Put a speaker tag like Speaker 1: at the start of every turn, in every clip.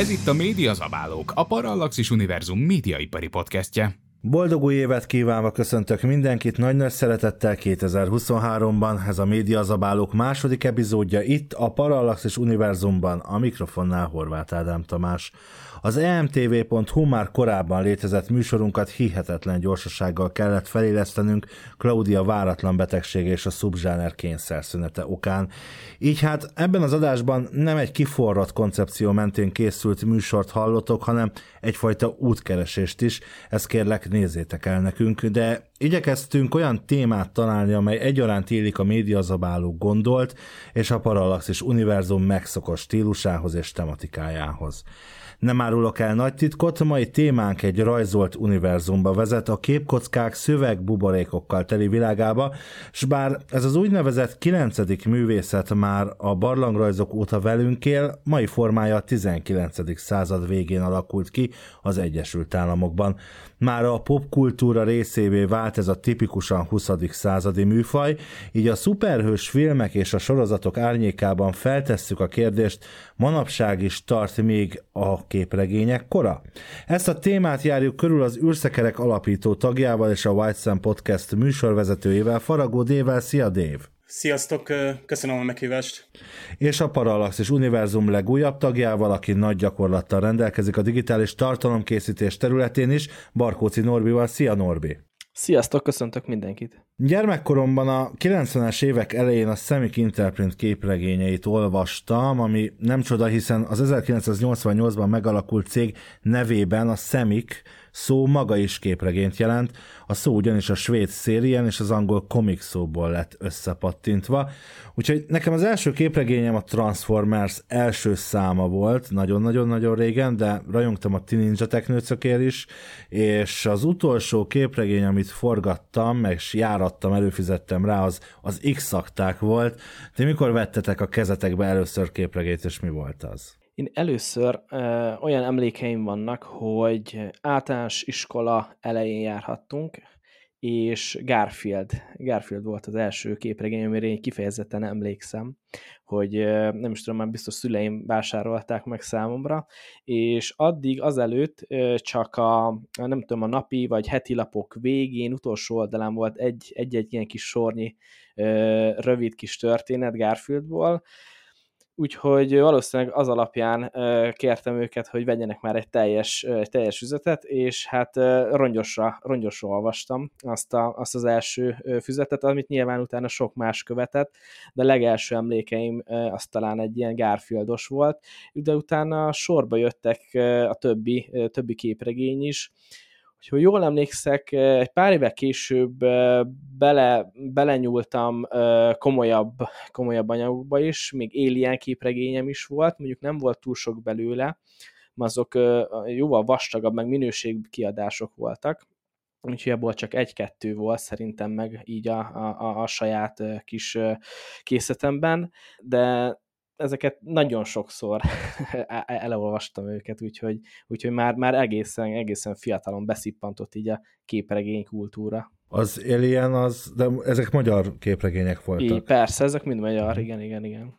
Speaker 1: Ez itt a Média Zabálók, a Parallaxis Univerzum médiaipari podcastje.
Speaker 2: Boldog új évet kívánva köszöntök mindenkit nagy-nagy szeretettel 2023-ban. Ez a Média Zabálók második epizódja itt a Parallaxis Univerzumban, a mikrofonnál Horváth Ádám Tamás. Az emtv.hu már korábban létezett műsorunkat hihetetlen gyorsasággal kellett felélesztenünk Claudia váratlan betegsége és a szubzsáner kényszerszünete okán. Így hát ebben az adásban nem egy kiforrott koncepció mentén készült műsort hallotok, hanem egyfajta útkeresést is. Ezt kérlek nézzétek el nekünk, de igyekeztünk olyan témát találni, amely egyaránt élik a médiazabáló gondolt, és a Parallaxis univerzum megszokott stílusához és tematikájához. Nem árulok el nagy titkot, mai témánk egy rajzolt univerzumba vezet a képkockák szöveg buborékokkal teli világába, s bár ez az úgynevezett 9. művészet már a barlangrajzok óta velünk él, mai formája a 19. század végén alakult ki az Egyesült Államokban. Már a popkultúra részévé vált ez a tipikusan 20. századi műfaj, így a szuperhős filmek és a sorozatok árnyékában feltesszük a kérdést, manapság is tart még a képregények kora? Ezt a témát járjuk körül az űrszekerek alapító tagjával és a White Sun Podcast műsorvezetőjével, Faragó Dével. Szia Dév!
Speaker 3: Sziasztok, köszönöm a meghívást.
Speaker 2: És a Parallaxis Univerzum legújabb tagjával, aki nagy gyakorlattal rendelkezik a digitális tartalomkészítés területén is, Barkóci Norbival. Szia Norbi!
Speaker 4: Sziasztok, köszöntök mindenkit!
Speaker 2: Gyermekkoromban a 90-es évek elején a Semik Interprint képregényeit olvastam, ami nem csoda, hiszen az 1988-ban megalakult cég nevében a Semik szó maga is képregényt jelent, a szó ugyanis a svéd szérien és az angol comic szóból lett összepattintva, úgyhogy nekem az első képregényem a Transformers első száma volt, nagyon-nagyon-nagyon régen, de rajongtam a Teen Ninja Teknőcökér is, és az utolsó képregény, amit forgattam, meg járattam, előfizettem rá, az, az X-akták volt. De mikor vettetek a kezetekbe először képregényt, és mi volt az?
Speaker 4: Én először ö, olyan emlékeim vannak, hogy általános iskola elején járhattunk, és Garfield, Garfield volt az első képregény, amire én kifejezetten emlékszem, hogy nem is tudom, már biztos szüleim vásárolták meg számomra, és addig azelőtt csak a, nem tudom, a napi vagy heti lapok végén, utolsó oldalán volt egy-egy ilyen kis sornyi rövid kis történet Garfieldból, úgyhogy valószínűleg az alapján kértem őket, hogy vegyenek már egy teljes, egy teljes üzetet, és hát rongyosra, rongyosra olvastam azt, a, azt az első füzetet, amit nyilván utána sok más követett, de legelső emlékeim az talán egy ilyen Garfieldos volt, de utána sorba jöttek a többi, többi képregény is, Úgyhogy jól emlékszek, egy pár éve később bele, belenyúltam komolyabb, komolyabb anyagokba is, még Alien képregényem is volt, mondjuk nem volt túl sok belőle, azok jóval vastagabb, meg minőség kiadások voltak, úgyhogy ebből csak egy-kettő volt szerintem meg így a, a, a saját kis készletemben, de ezeket nagyon sokszor e-, e-, elolvastam őket, úgyhogy, úgyhogy már, már egészen, egészen fiatalon beszippantott így a képregény kultúra.
Speaker 2: Az Alien, az, de ezek magyar képregények voltak.
Speaker 4: Így, persze, ezek mind magyar, igen, igen, igen.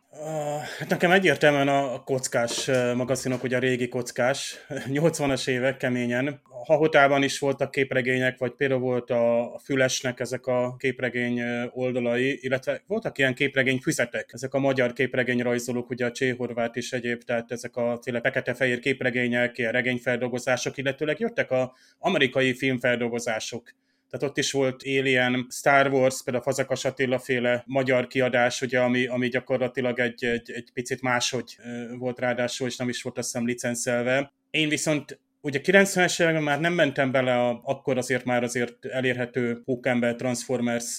Speaker 3: Hát nekem egyértelműen a kockás magazinok, ugye a régi kockás, 80-as évek keményen. A Hahotában is voltak képregények, vagy például volt a Fülesnek ezek a képregény oldalai, illetve voltak ilyen képregény füzetek, ezek a magyar képregény rajzolók, ugye a Cséhorvát is egyéb, tehát ezek a tényleg fekete-fehér képregények, ilyen regényfeldolgozások, illetőleg jöttek a amerikai filmfeldolgozások tehát ott is volt Alien, Star Wars, például a Fazekas Attila féle magyar kiadás, ugye, ami, ami gyakorlatilag egy, egy, egy picit máshogy volt ráadásul, és nem is volt azt hiszem licenszelve. Én viszont ugye 90-es években már nem mentem bele, a, akkor azért már azért elérhető Hókember Transformers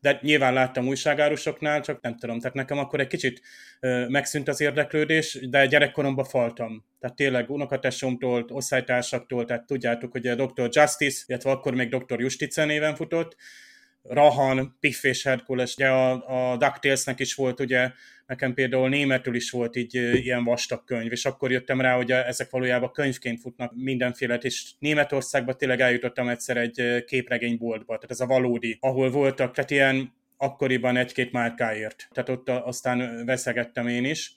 Speaker 3: de nyilván láttam újságárusoknál, csak nem tudom, tehát nekem akkor egy kicsit megszűnt az érdeklődés, de gyerekkoromban faltam. Tehát tényleg unokatesomtól, osztálytársaktól, tehát tudjátok, hogy a Dr. Justice, illetve akkor még Dr. Justice néven futott, Rahan, Piff és Herkules, ugye a, a DuckTales-nek is volt, ugye nekem például németül is volt így ilyen vastag könyv, és akkor jöttem rá, hogy ezek valójában könyvként futnak mindenféle, és Németországban tényleg eljutottam egyszer egy képregényboltba, tehát ez a valódi, ahol voltak, tehát ilyen akkoriban egy-két márkáért. Tehát ott aztán veszegettem én is.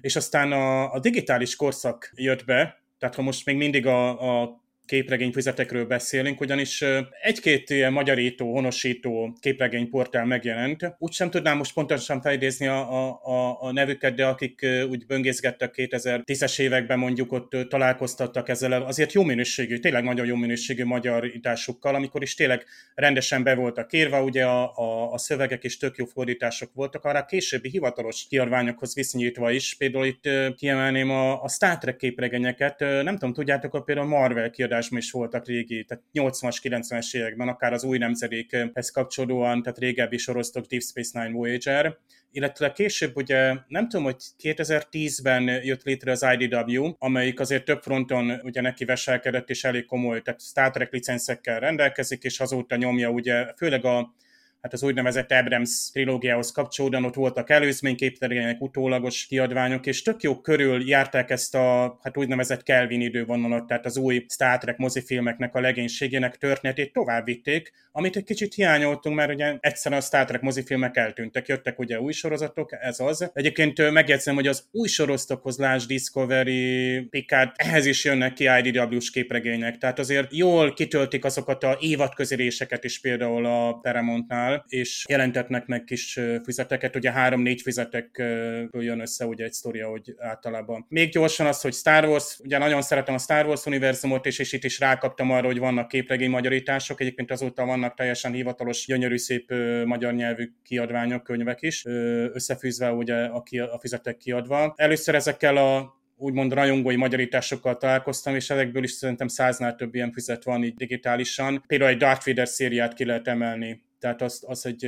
Speaker 3: És aztán a, a digitális korszak jött be, tehát ha most még mindig a, a képregényfüzetekről beszélünk, ugyanis egy-két ilyen magyarító, honosító képregényportál megjelent. Úgy sem tudnám most pontosan felidézni a, a, a nevüket, de akik úgy böngészgettek 2010-es években mondjuk ott találkoztattak ezzel, azért jó minőségű, tényleg nagyon jó minőségű magyarításukkal, amikor is tényleg rendesen be voltak kérve, ugye a, a, a szövegek is tök jó fordítások voltak, arra későbbi hivatalos kiadványokhoz viszonyítva is. Például itt kiemelném a, a Star Trek képregényeket, nem tudom, tudjátok, a például Marvel kiadás kiadásban is voltak régi, tehát 80-as, 90-es években, akár az új nemzedékhez kapcsolódóan, tehát régebbi sorosztok Deep Space Nine Voyager, illetve később ugye nem tudom, hogy 2010-ben jött létre az IDW, amelyik azért több fronton ugye neki veselkedett és elég komoly, tehát Star Trek licenszekkel rendelkezik, és azóta nyomja ugye főleg a hát az úgynevezett Abrams trilógiához kapcsolódóan ott voltak előzményképtelének utólagos kiadványok, és tök jó körül járták ezt a hát úgynevezett Kelvin idővonalat, tehát az új Star Trek mozifilmeknek a legénységének történetét tovább vitték, amit egy kicsit hiányoltunk, mert ugye egyszerűen a Star Trek mozifilmek eltűntek, jöttek ugye új sorozatok, ez az. Egyébként megjegyzem, hogy az új sorozatokhoz láss Discovery, Picard, ehhez is jönnek ki IDW-s képregények, tehát azért jól kitöltik azokat a évadközéréseket is például a Paramountnál, csinál, és jelentetnek meg kis füzeteket, ugye három-négy füzetekből jön össze ugye egy sztoria, hogy általában. Még gyorsan az, hogy Star Wars, ugye nagyon szeretem a Star Wars univerzumot, és, és itt is rákaptam arra, hogy vannak képregény magyarítások, egyébként azóta vannak teljesen hivatalos, gyönyörű szép magyar nyelvű kiadványok, könyvek is, összefűzve ugye a, ki, a füzetek kiadva. Először ezekkel a úgymond rajongói magyarításokkal találkoztam, és ezekből is szerintem száznál több ilyen füzet van így digitálisan. Például egy Darth Vader szériát ki lehet emelni tehát az, az egy,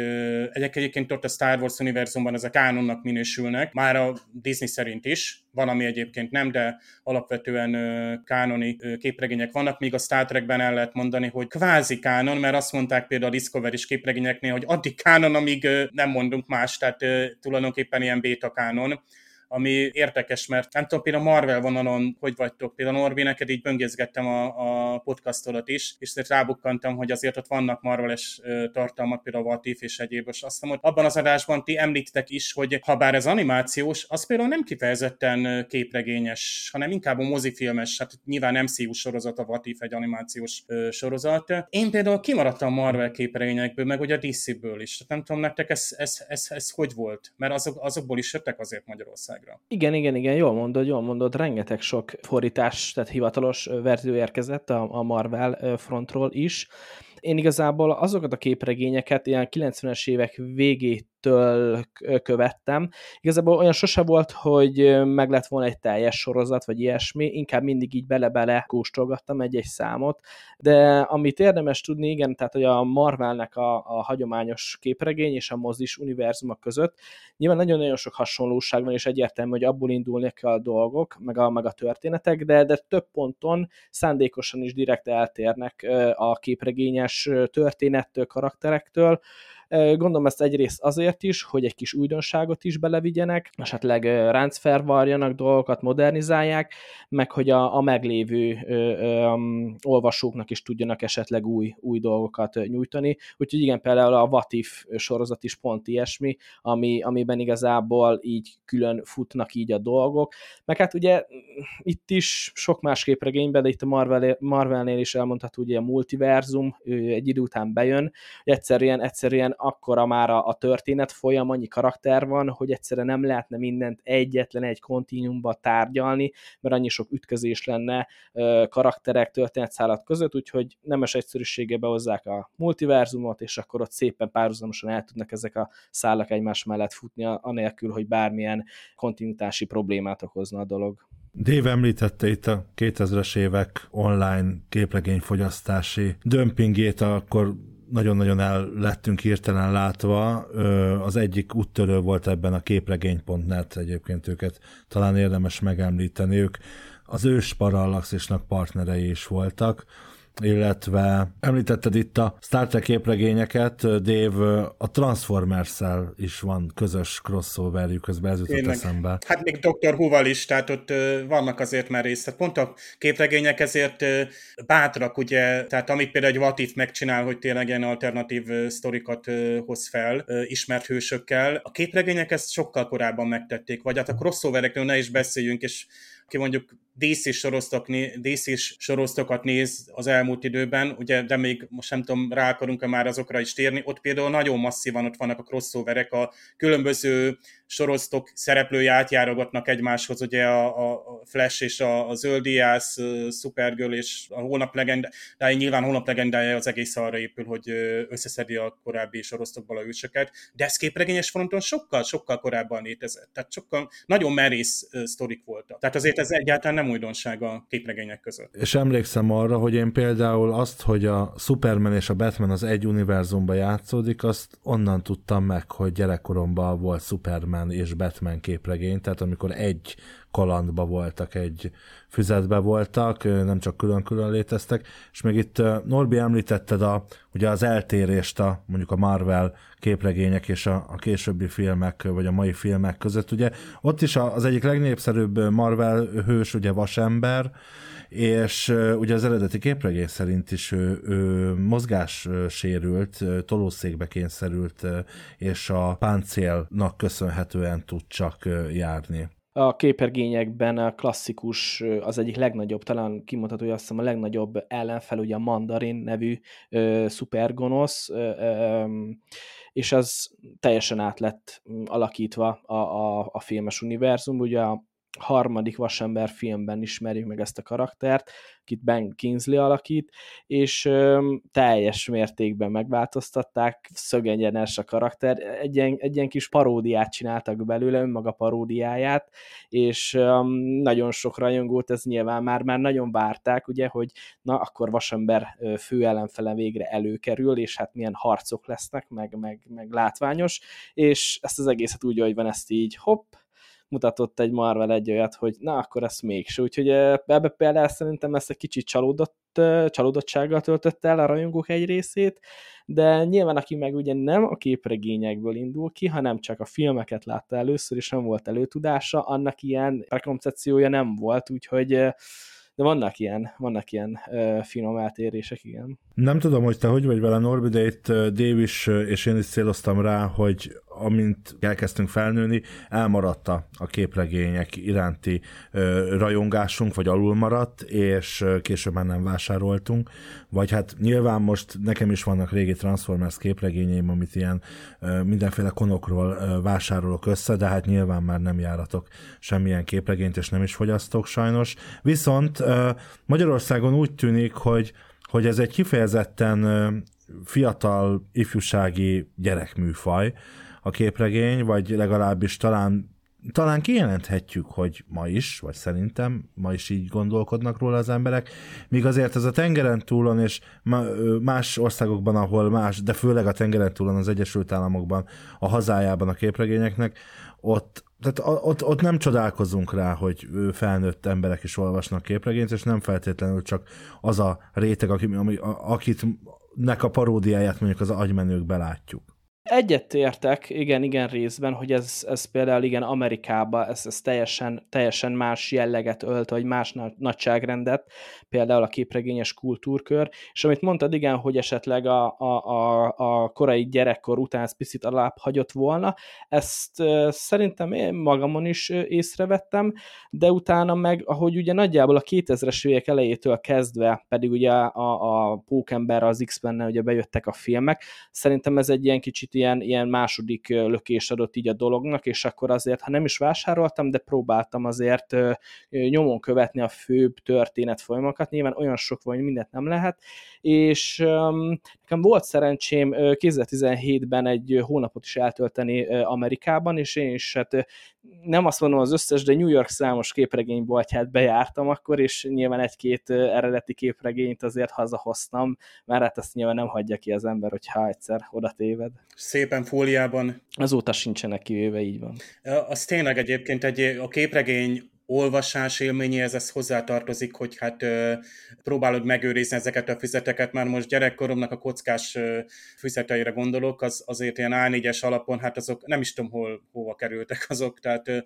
Speaker 3: egyek egyébként ott a Star Wars univerzumban ezek kánonnak minősülnek, már a Disney szerint is, van, ami egyébként nem, de alapvetően kánoni képregények vannak, míg a Star Trekben el lehet mondani, hogy kvázi kánon, mert azt mondták például a Discovery-s képregényeknél, hogy addig kánon, amíg nem mondunk más, tehát tulajdonképpen ilyen beta kánon ami érdekes, mert nem tudom, például Marvel vonalon, hogy vagytok, például Norbi, neked így böngészgettem a, a podcastolat is, és rábukkantam, hogy azért ott vannak Marveles tartalmak, például What If és egyéb, és azt hiszem, hogy abban az adásban ti említitek is, hogy ha bár ez animációs, az például nem kifejezetten képregényes, hanem inkább a mozifilmes, hát nyilván MCU sorozat, a What egy animációs ö, sorozat. Én például kimaradtam Marvel képregényekből, meg ugye a DC-ből is. Tehát nem tudom nektek ez, ez, ez, ez, hogy volt, mert azok, azokból is jöttek azért Magyarország világra.
Speaker 4: Igen, igen, igen, jól mondod, jól mondod, rengeteg sok fordítás, tehát hivatalos verzió érkezett a, a Marvel frontról is. Én igazából azokat a képregényeket ilyen 90-es évek végét től követtem. Igazából olyan sose volt, hogy meg lett volna egy teljes sorozat, vagy ilyesmi, inkább mindig így bele-bele kóstolgattam egy-egy számot, de amit érdemes tudni, igen, tehát hogy a Marvelnek a, a hagyományos képregény és a mozis univerzumok között nyilván nagyon-nagyon sok hasonlóság van, és egyértelmű, hogy abból indulnak a dolgok, meg a, meg a történetek, de, de több ponton szándékosan is direkt eltérnek a képregényes történettől, karakterektől, Gondolom ezt egyrészt azért is, hogy egy kis újdonságot is belevigyenek, esetleg ráncfervarjanak dolgokat, modernizálják, meg hogy a, a meglévő ö, ö, olvasóknak is tudjanak esetleg új, új dolgokat nyújtani. Úgyhogy igen, például a Vatif sorozat is pont ilyesmi, ami, amiben igazából így külön futnak így a dolgok. Meg hát ugye itt is sok más képregényben, de itt a Marvel, Marvelnél is elmondható, ugye a multiverzum egy idő után bejön, egyszerűen, egyszerűen akkora már a, a történet folyam, annyi karakter van, hogy egyszerűen nem lehetne mindent egyetlen egy kontinuumba tárgyalni, mert annyi sok ütközés lenne karakterek, történetszállat között, úgyhogy nemes egyszerűséggel behozzák a multiverzumot, és akkor ott szépen párhuzamosan el tudnak ezek a szállak egymás mellett futni, anélkül, hogy bármilyen kontinuitási problémát okozna a dolog.
Speaker 2: Dave említette itt a 2000-es évek online képregényfogyasztási dömpingét, akkor nagyon-nagyon el lettünk hirtelen látva. Az egyik úttörő volt ebben a képregény.net, egyébként őket talán érdemes megemlíteni. Ők az ős Parallaxisnak partnerei is voltak illetve említetted itt a Star Trek képregényeket, Dave, a transformers is van közös crossoverjük, közben ez jutott eszembe.
Speaker 3: Hát még Dr. Huval is, tehát ott vannak azért már részt. Tehát pont a képregények ezért bátrak, ugye, tehát amit például egy Vatif megcsinál, hogy tényleg ilyen alternatív sztorikat hoz fel ismert hősökkel, a képregények ezt sokkal korábban megtették, vagy hát a crossoverekről ne is beszéljünk, és aki mondjuk DC, soroztok, DC soroztokat néz az elmúlt időben, ugye, de még most nem tudom, rá akarunk-e már azokra is térni, ott például nagyon masszívan ott vannak a crossoverek, a különböző soroztok szereplői átjárogatnak egymáshoz, ugye a, a Flash és a, a Zöldiász, Supergirl és a Hónap legendája, nyilván Hónap legendája az egész arra épül, hogy összeszedi a korábbi soroztokból a ősöket, de ez képregényes fronton sokkal, sokkal korábban létezett, tehát sokkal nagyon merész sztorik voltak. Tehát azért ez egyáltalán nem újdonság a képregények között.
Speaker 2: És emlékszem arra, hogy én például azt, hogy a Superman és a Batman az egy univerzumban játszódik, azt onnan tudtam meg, hogy gyerekkoromban volt Superman és Batman képregény, tehát amikor egy kalandba voltak, egy füzetbe voltak, nem csak külön-külön léteztek, és még itt Norbi említetted a, ugye az eltérést a mondjuk a Marvel képregények és a, a későbbi filmek, vagy a mai filmek között, ugye ott is az egyik legnépszerűbb Marvel hős, ugye Vasember, és ugye az eredeti képregény szerint is ő, ő mozgás sérült, tolószékbe kényszerült, és a páncélnak köszönhetően tud csak járni.
Speaker 4: A képergényekben a klasszikus, az egyik legnagyobb, talán kimondható, hogy azt hiszem a legnagyobb ellenfel, ugye a Mandarin nevű ö, szupergonosz, ö, ö, és az teljesen át lett alakítva a, a, a filmes univerzum, ugye a harmadik Vasember filmben ismerjük meg ezt a karaktert, akit Ben Kingsley alakít, és ö, teljes mértékben megváltoztatták, szögegyenes a karakter, egy ilyen, egy ilyen kis paródiát csináltak belőle, önmaga paródiáját, és ö, nagyon sok rajongót ez nyilván már, már nagyon várták, ugye, hogy na, akkor Vasember fő ellenfele végre előkerül, és hát milyen harcok lesznek, meg, meg, meg látványos, és ezt az egészet úgy, hogy van ezt így hopp, mutatott egy Marvel egy olyat, hogy na, akkor ezt mégse. Úgyhogy ebbe például szerintem ezt egy kicsit csalódott, csalódottsággal töltött el a rajongók egy részét, de nyilván aki meg ugye nem a képregényekből indul ki, hanem csak a filmeket látta először, és nem volt előtudása, annak ilyen prekoncepciója nem volt, úgyhogy de vannak ilyen, vannak ilyen finom eltérések, igen.
Speaker 2: Nem tudom, hogy te hogy vagy vele, Norbi, de itt Dave is, és én is céloztam rá, hogy amint elkezdtünk felnőni, elmaradta a képregények iránti ö, rajongásunk, vagy alul maradt, és később már nem vásároltunk. Vagy hát nyilván most nekem is vannak régi Transformers képregényeim, amit ilyen ö, mindenféle konokról ö, vásárolok össze, de hát nyilván már nem járatok semmilyen képregényt, és nem is fogyasztok sajnos. Viszont Magyarországon úgy tűnik, hogy hogy ez egy kifejezetten fiatal, ifjúsági gyerekműfaj, a képregény, vagy legalábbis talán talán kijelenthetjük, hogy ma is, vagy szerintem ma is így gondolkodnak róla az emberek, míg azért ez a tengeren túlon és más országokban, ahol más, de főleg a tengeren túlon az Egyesült Államokban, a hazájában a képregényeknek, ott, tehát ott, ott nem csodálkozunk rá, hogy felnőtt emberek is olvasnak képregényt, és nem feltétlenül csak az a réteg, akit nek a paródiáját mondjuk az agymenők belátjuk.
Speaker 4: Egyet értek, igen, igen részben, hogy ez, ez például igen Amerikában ez, ez teljesen, teljesen más jelleget ölt, vagy más nagyságrendet, például a képregényes kultúrkör, és amit mondtad, igen, hogy esetleg a, a, a, a korai gyerekkor után ez picit alább hagyott volna, ezt szerintem én magamon is észrevettem, de utána meg, ahogy ugye nagyjából a 2000-es évek elejétől kezdve, pedig ugye a, a Pókember, az X-Men-nel ugye bejöttek a filmek, szerintem ez egy ilyen kicsit kicsit ilyen, ilyen második lökés adott így a dolognak, és akkor azért, ha nem is vásároltam, de próbáltam azért nyomon követni a főbb történet folyamokat, nyilván olyan sok van, hogy mindent nem lehet, és nekem volt szerencsém 2017-ben egy hónapot is eltölteni Amerikában, és én is hát nem azt mondom az összes, de New York számos képregényboltját bejártam akkor, és nyilván egy-két eredeti képregényt azért hazahoztam, mert hát ezt nyilván nem hagyja ki az ember, hogyha egyszer oda téved.
Speaker 3: Szépen fóliában.
Speaker 4: Azóta sincsenek kivéve, így van.
Speaker 3: Az tényleg egyébként egy, a képregény olvasás élményéhez ez hozzátartozik, hogy hát ö, próbálod megőrizni ezeket a füzeteket, már most gyerekkoromnak a kockás ö, füzeteire gondolok, az azért ilyen A4-es alapon, hát azok nem is tudom, hol, hova kerültek azok, tehát ö,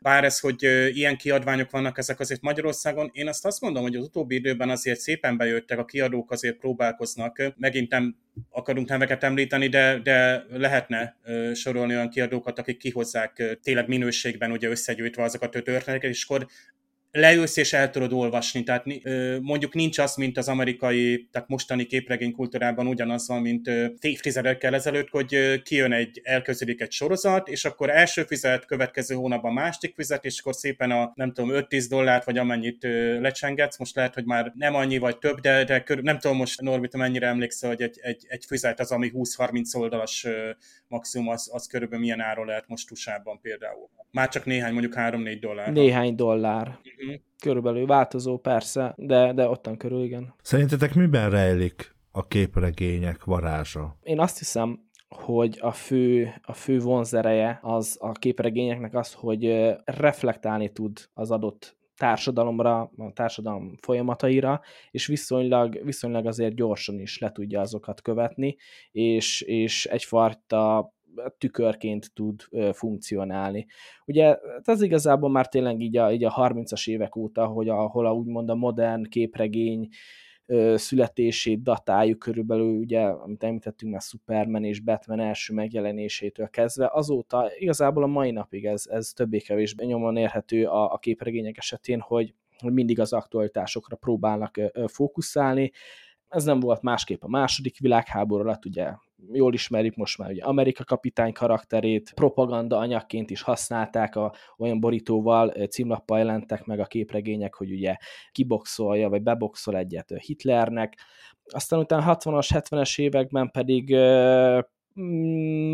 Speaker 3: bár ez, hogy ö, ilyen kiadványok vannak ezek azért Magyarországon, én azt azt mondom, hogy az utóbbi időben azért szépen bejöttek, a kiadók azért próbálkoznak, megint nem akarunk neveket említeni, de, de lehetne ö, sorolni olyan kiadókat, akik kihozzák tényleg minőségben ugye összegyűjtve azokat a történeteket, és akkor leülsz és el tudod olvasni, tehát mondjuk nincs az, mint az amerikai, tehát mostani képregény kultúrában ugyanaz van, mint évtizedekkel ezelőtt, hogy kijön egy, elkezdődik egy sorozat, és akkor első fizet, következő hónapban másik fizet, és akkor szépen a nem tudom, 5-10 dollárt, vagy amennyit lecsengetsz, most lehet, hogy már nem annyi vagy több, de, de körül, nem tudom most Norbit, mennyire emlékszel, hogy egy, egy, egy fizet az, ami 20-30 oldalas maximum, az, az körülbelül milyen áron lehet most USA-ban például. Már csak néhány, mondjuk 3-4 dollár.
Speaker 4: Néhány dollár. Uh-huh. Körülbelül változó persze, de, de ottan körül igen.
Speaker 2: Szerintetek miben rejlik a képregények varázsa?
Speaker 4: Én azt hiszem, hogy a fő, a fő vonzereje az a képregényeknek az, hogy reflektálni tud az adott társadalomra, a társadalom folyamataira, és viszonylag, viszonylag azért gyorsan is le tudja azokat követni, és, és egyfajta tükörként tud funkcionálni. Ugye ez igazából már tényleg így a, így a 30-as évek óta, hogy ahol a, úgymond a modern képregény születését datáljuk körülbelül, ugye, amit említettünk már Superman és Batman első megjelenésétől kezdve, azóta igazából a mai napig ez, ez többé-kevésbé nyomon érhető a, a képregények esetén, hogy, hogy mindig az aktualitásokra próbálnak fókuszálni, ez nem volt másképp a második világháború alatt, ugye jól ismerjük most már ugye Amerika kapitány karakterét, propaganda anyagként is használták, a, olyan borítóval, címlappal jelentek meg a képregények, hogy ugye kiboxolja, vagy beboxol egyet Hitlernek, aztán utána 60-as, 70-es években pedig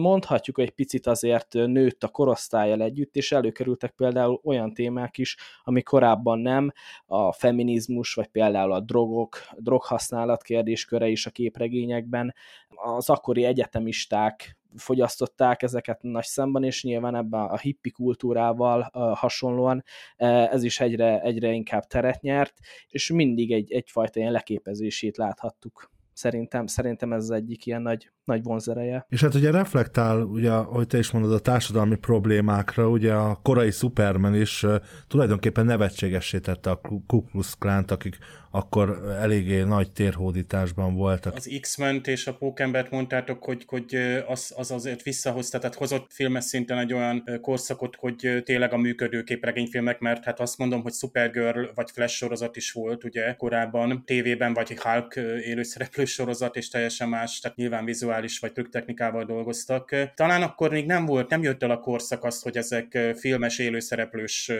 Speaker 4: mondhatjuk, hogy egy picit azért nőtt a korosztályjal együtt, és előkerültek például olyan témák is, ami korábban nem, a feminizmus, vagy például a drogok, droghasználat kérdésköre is a képregényekben. Az akkori egyetemisták fogyasztották ezeket nagy szemben, és nyilván ebben a hippi kultúrával hasonlóan ez is egyre, egyre inkább teret nyert, és mindig egy, egyfajta ilyen leképezését láthattuk szerintem, szerintem ez az egyik ilyen nagy, nagy vonzereje.
Speaker 2: És hát ugye reflektál, ugye, ahogy te is mondod, a társadalmi problémákra, ugye a korai Superman is uh, tulajdonképpen nevetségessé tette a Ku Klux Klánt, akik akkor eléggé nagy térhódításban voltak.
Speaker 3: Az X-Men és a Pókembert mondtátok, hogy, hogy az, az azért visszahozta, tehát hozott filmes szinten egy olyan korszakot, hogy tényleg a működő képregényfilmek, mert hát azt mondom, hogy Supergirl vagy Flash sorozat is volt ugye korábban tévében, vagy Hulk élőszereplő sorozat, és teljesen más, tehát nyilván vizuális vagy trükktechnikával dolgoztak. Talán akkor még nem volt, nem jött el a korszak azt, hogy ezek filmes élőszereplős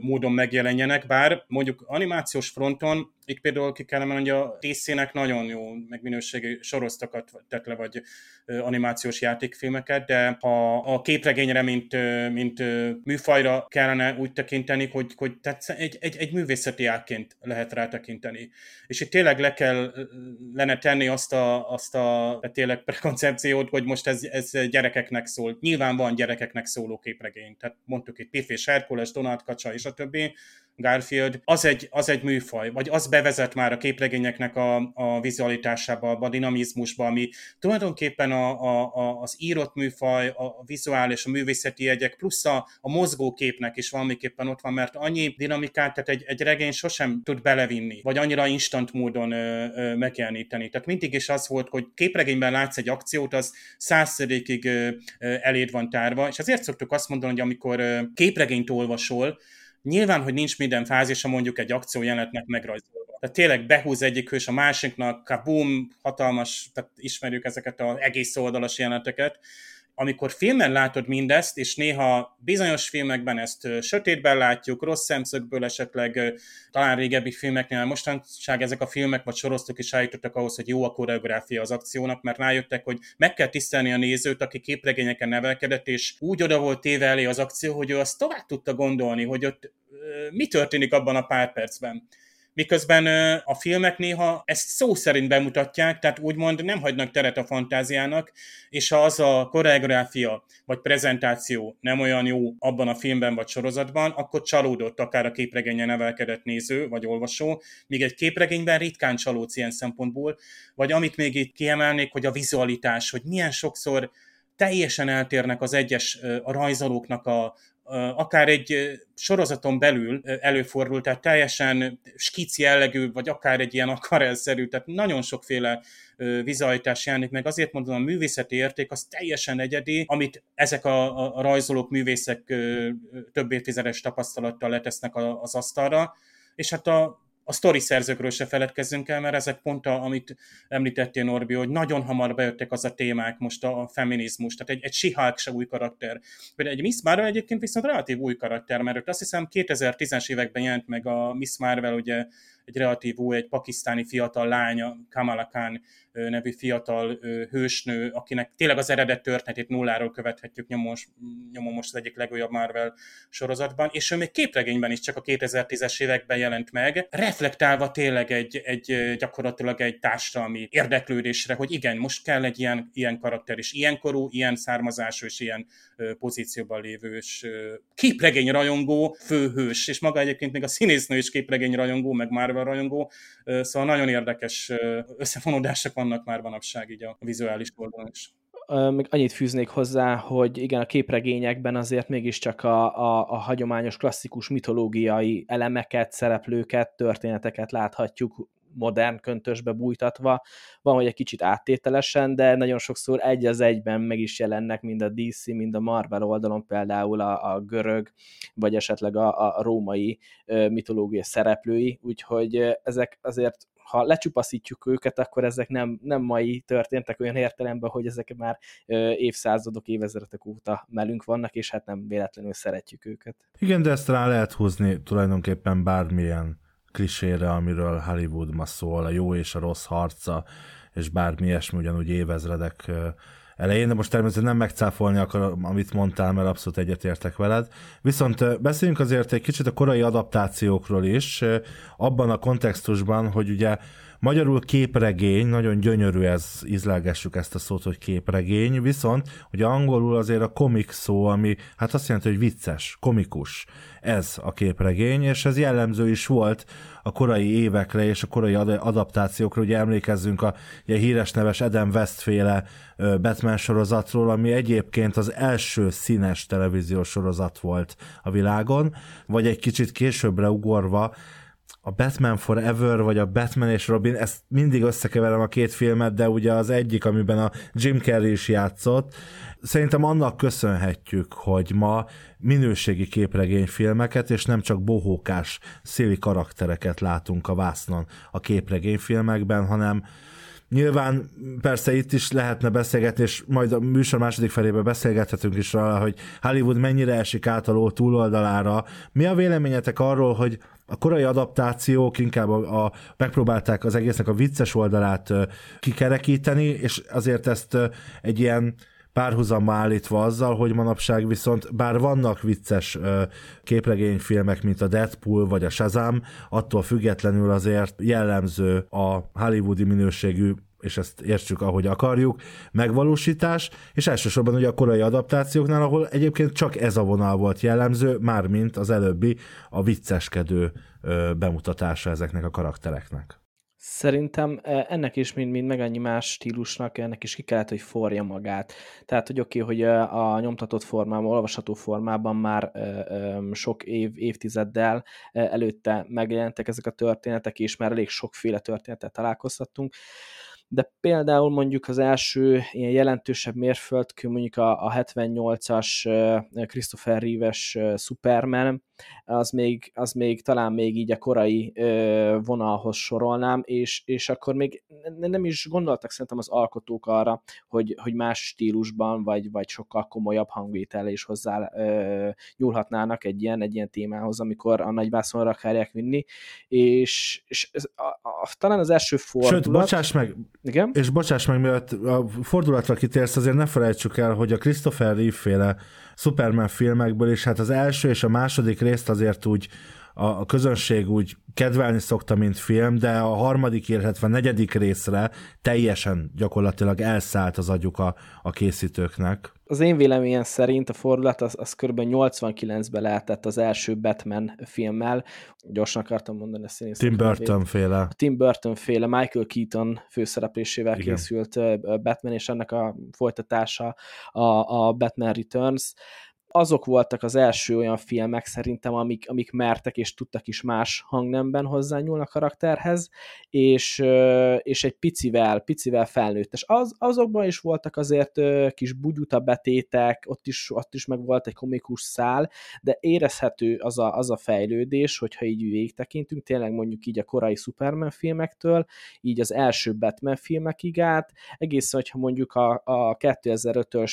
Speaker 3: módon megjelenjenek, bár mondjuk animációs fronton itt például ki kell emelni, hogy a DC-nek nagyon jó, meg minőségi soroztakat tett le, vagy animációs játékfilmeket, de ha a képregényre, mint, mint műfajra kellene úgy tekinteni, hogy, hogy tehát egy, egy, egy művészeti ágként lehet rá tekinteni. És itt tényleg le kell lenne tenni azt a, azt a tényleg prekoncepciót, hogy most ez, ez gyerekeknek szól. Nyilván van gyerekeknek szóló képregény. Tehát mondtuk itt Piff és Herkules, Donald Kacsa és a többi, Garfield, az egy, az egy műfaj, vagy az bevezet már a képregényeknek a, a vizualitásába, a dinamizmusba, ami tulajdonképpen a, a, a, az írott műfaj, a vizuális, a művészeti jegyek, plusz a, a mozgóképnek is valamiképpen ott van, mert annyi dinamikát, tehát egy, egy regény sosem tud belevinni, vagy annyira instant módon ö, ö, megjeleníteni. Tehát mindig is az volt, hogy képregényben látsz egy akciót, az százszerékig eléd van tárva, és azért szoktuk azt mondani, hogy amikor képregényt olvasol, Nyilván, hogy nincs minden fázisa mondjuk egy akciójelenetnek megrajzolva. Tehát tényleg behúz egyik hős a másiknak, kabum, hatalmas, tehát ismerjük ezeket az egész oldalas jeleneteket, amikor filmen látod mindezt, és néha bizonyos filmekben ezt sötétben látjuk, rossz szemszögből esetleg, talán régebbi filmeknél, mostanság ezek a filmek vagy sorosztok is állítottak ahhoz, hogy jó a koreográfia az akciónak, mert rájöttek, hogy meg kell tisztelni a nézőt, aki képregényeken nevelkedett, és úgy oda volt téve elé az akció, hogy ő azt tovább tudta gondolni, hogy ott mi történik abban a pár percben miközben a filmek néha ezt szó szerint bemutatják, tehát úgymond nem hagynak teret a fantáziának, és ha az a koreográfia vagy prezentáció nem olyan jó abban a filmben vagy sorozatban, akkor csalódott akár a képregényen nevelkedett néző vagy olvasó, míg egy képregényben ritkán csalódsz ilyen szempontból, vagy amit még itt kiemelnék, hogy a vizualitás, hogy milyen sokszor teljesen eltérnek az egyes a rajzolóknak a, akár egy sorozaton belül előfordul, tehát teljesen skici jellegű, vagy akár egy ilyen akarelszerű, tehát nagyon sokféle vizualitás jelenik meg. Azért mondom, a művészeti érték az teljesen egyedi, amit ezek a, a rajzolók, művészek több évtizedes tapasztalattal letesznek az asztalra, és hát a, a sztori szerzőkről se feledkezzünk el, mert ezek pont, a, amit említettél Norbi, hogy nagyon hamar bejöttek az a témák most a, a feminizmus, tehát egy, egy Sihálk se új karakter. Például egy Miss Marvel egyébként viszont relatív új karakter, mert azt hiszem 2010-es években jelent meg a Miss Marvel, ugye egy relatív új, egy pakisztáni fiatal lánya, Kamala Khan nevű fiatal hősnő, akinek tényleg az eredet történetét nulláról követhetjük nyomos, nyomon most az egyik legújabb Marvel sorozatban, és ő még képregényben is csak a 2010-es években jelent meg, reflektálva tényleg egy, egy gyakorlatilag egy társadalmi érdeklődésre, hogy igen, most kell egy ilyen, ilyen karakter is, ilyen korú, ilyen származású és ilyen pozícióban lévő és képregény rajongó főhős, és maga egyébként még a színésznő is képregény rajongó, meg Marvel rajongó, szóval nagyon érdekes összefonódások vannak már manapság így a vizuális oldalon is.
Speaker 4: Még annyit fűznék hozzá, hogy igen, a képregényekben azért mégiscsak a, a, a hagyományos, klasszikus mitológiai elemeket, szereplőket, történeteket láthatjuk modern köntösbe bújtatva, van, hogy egy kicsit áttételesen, de nagyon sokszor egy az egyben meg is jelennek mind a DC, mind a Marvel oldalon például a, a görög, vagy esetleg a, a római mitológia szereplői, úgyhogy ezek azért ha lecsupaszítjuk őket, akkor ezek nem, nem mai történtek olyan értelemben, hogy ezek már évszázadok, évezredek óta melünk vannak, és hát nem véletlenül szeretjük őket.
Speaker 2: Igen, de ezt rá lehet húzni tulajdonképpen bármilyen klisére, amiről Hollywood ma szól, a jó és a rossz harca, és bármi ilyesmi ugyanúgy évezredek elején, de most természetesen nem megcáfolni akarom, amit mondtál, mert abszolút egyetértek veled. Viszont beszéljünk azért egy kicsit a korai adaptációkról is, abban a kontextusban, hogy ugye Magyarul képregény, nagyon gyönyörű ez, ízlelgessük ezt a szót, hogy képregény, viszont hogy angolul azért a komik szó, ami hát azt jelenti, hogy vicces, komikus. Ez a képregény, és ez jellemző is volt a korai évekre és a korai adaptációkra. Ugye emlékezzünk a ugye, híres neves Adam Westféle Batman sorozatról, ami egyébként az első színes televíziós sorozat volt a világon, vagy egy kicsit későbbre ugorva, a Batman Forever, vagy a Batman és Robin, ezt mindig összekeverem a két filmet, de ugye az egyik, amiben a Jim Carrey is játszott, szerintem annak köszönhetjük, hogy ma minőségi képregényfilmeket, és nem csak bohókás, széli karaktereket látunk a vásznon a képregényfilmekben, hanem Nyilván persze itt is lehetne beszélgetni, és majd a műsor második felében beszélgethetünk is róla, hogy Hollywood mennyire esik át a túloldalára. Mi a véleményetek arról, hogy a korai adaptációk inkább a, a, megpróbálták az egésznek a vicces oldalát kikerekíteni, és azért ezt egy ilyen párhuzamba állítva azzal, hogy manapság viszont bár vannak vicces képregényfilmek, mint a Deadpool vagy a Shazam, attól függetlenül azért jellemző a hollywoodi minőségű és ezt értsük, ahogy akarjuk, megvalósítás, és elsősorban ugye a korai adaptációknál, ahol egyébként csak ez a vonal volt jellemző, mármint az előbbi a vicceskedő bemutatása ezeknek a karaktereknek.
Speaker 4: Szerintem e, ennek is, mint, mint meg annyi más stílusnak, ennek is ki kellett, hogy forja magát. Tehát, hogy oké, okay, hogy e, a nyomtatott formában, olvasható formában már e, sok év, évtizeddel előtte megjelentek ezek a történetek, és már elég sokféle történetet találkozhattunk de például mondjuk az első ilyen jelentősebb mérföldkő, mondjuk a, a 78-as Christopher Reeves Superman, az még, az még talán még így a korai ö, vonalhoz sorolnám, és, és akkor még nem is gondoltak szerintem az alkotók arra, hogy, hogy más stílusban, vagy, vagy sokkal komolyabb hangvétel és hozzá ö, nyúlhatnának egy ilyen, egy ilyen témához, amikor a nagyvászonra akarják vinni, és, és ez, a, a, talán az első fordulat...
Speaker 2: Sőt, bocsáss meg,
Speaker 4: Igen?
Speaker 2: és bocsáss meg, mert a fordulatra kitérsz, azért ne felejtsük el, hogy a Christopher Reeve féle Superman filmekből is, hát az első és a második részt azért úgy a, közönség úgy kedvelni szokta, mint film, de a harmadik, illetve negyedik részre teljesen gyakorlatilag elszállt az agyuk a, a készítőknek.
Speaker 4: Az én véleményem szerint a fordulat az, az kb. 89-ben lehetett az első Batman filmmel. Gyorsan akartam mondani a színész.
Speaker 2: Tim Burton féle.
Speaker 4: Tim Burton féle, Michael Keaton főszereplésével Igen. készült Batman, és ennek a folytatása a, a Batman Returns azok voltak az első olyan filmek szerintem, amik, amik mertek és tudtak is más hangnemben hozzányúlni a karakterhez, és, és egy picivel, picivel felnőtt. És az, azokban is voltak azért kis bugyuta betétek, ott is, ott is meg volt egy komikus szál, de érezhető az a, az a fejlődés, hogyha így végtekintünk, tényleg mondjuk így a korai Superman filmektől, így az első Batman filmekig át, egészen, hogyha mondjuk a, a 2005-ös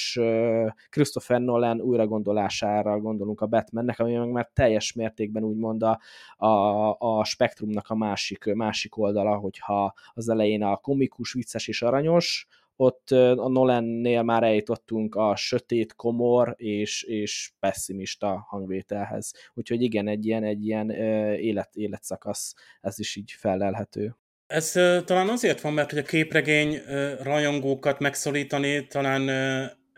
Speaker 4: Christopher Nolan újra gondol gondolására gondolunk a Batmannek, ami meg már teljes mértékben úgymond a, a, a spektrumnak a másik, másik oldala, hogyha az elején a komikus, vicces és aranyos, ott a Nolannél már eljutottunk a sötét, komor és, és pessimista hangvételhez. Úgyhogy igen, egy ilyen, egy ilyen élet, életszakasz, ez is így felelhető.
Speaker 3: Ez talán azért van, mert hogy a képregény rajongókat megszólítani talán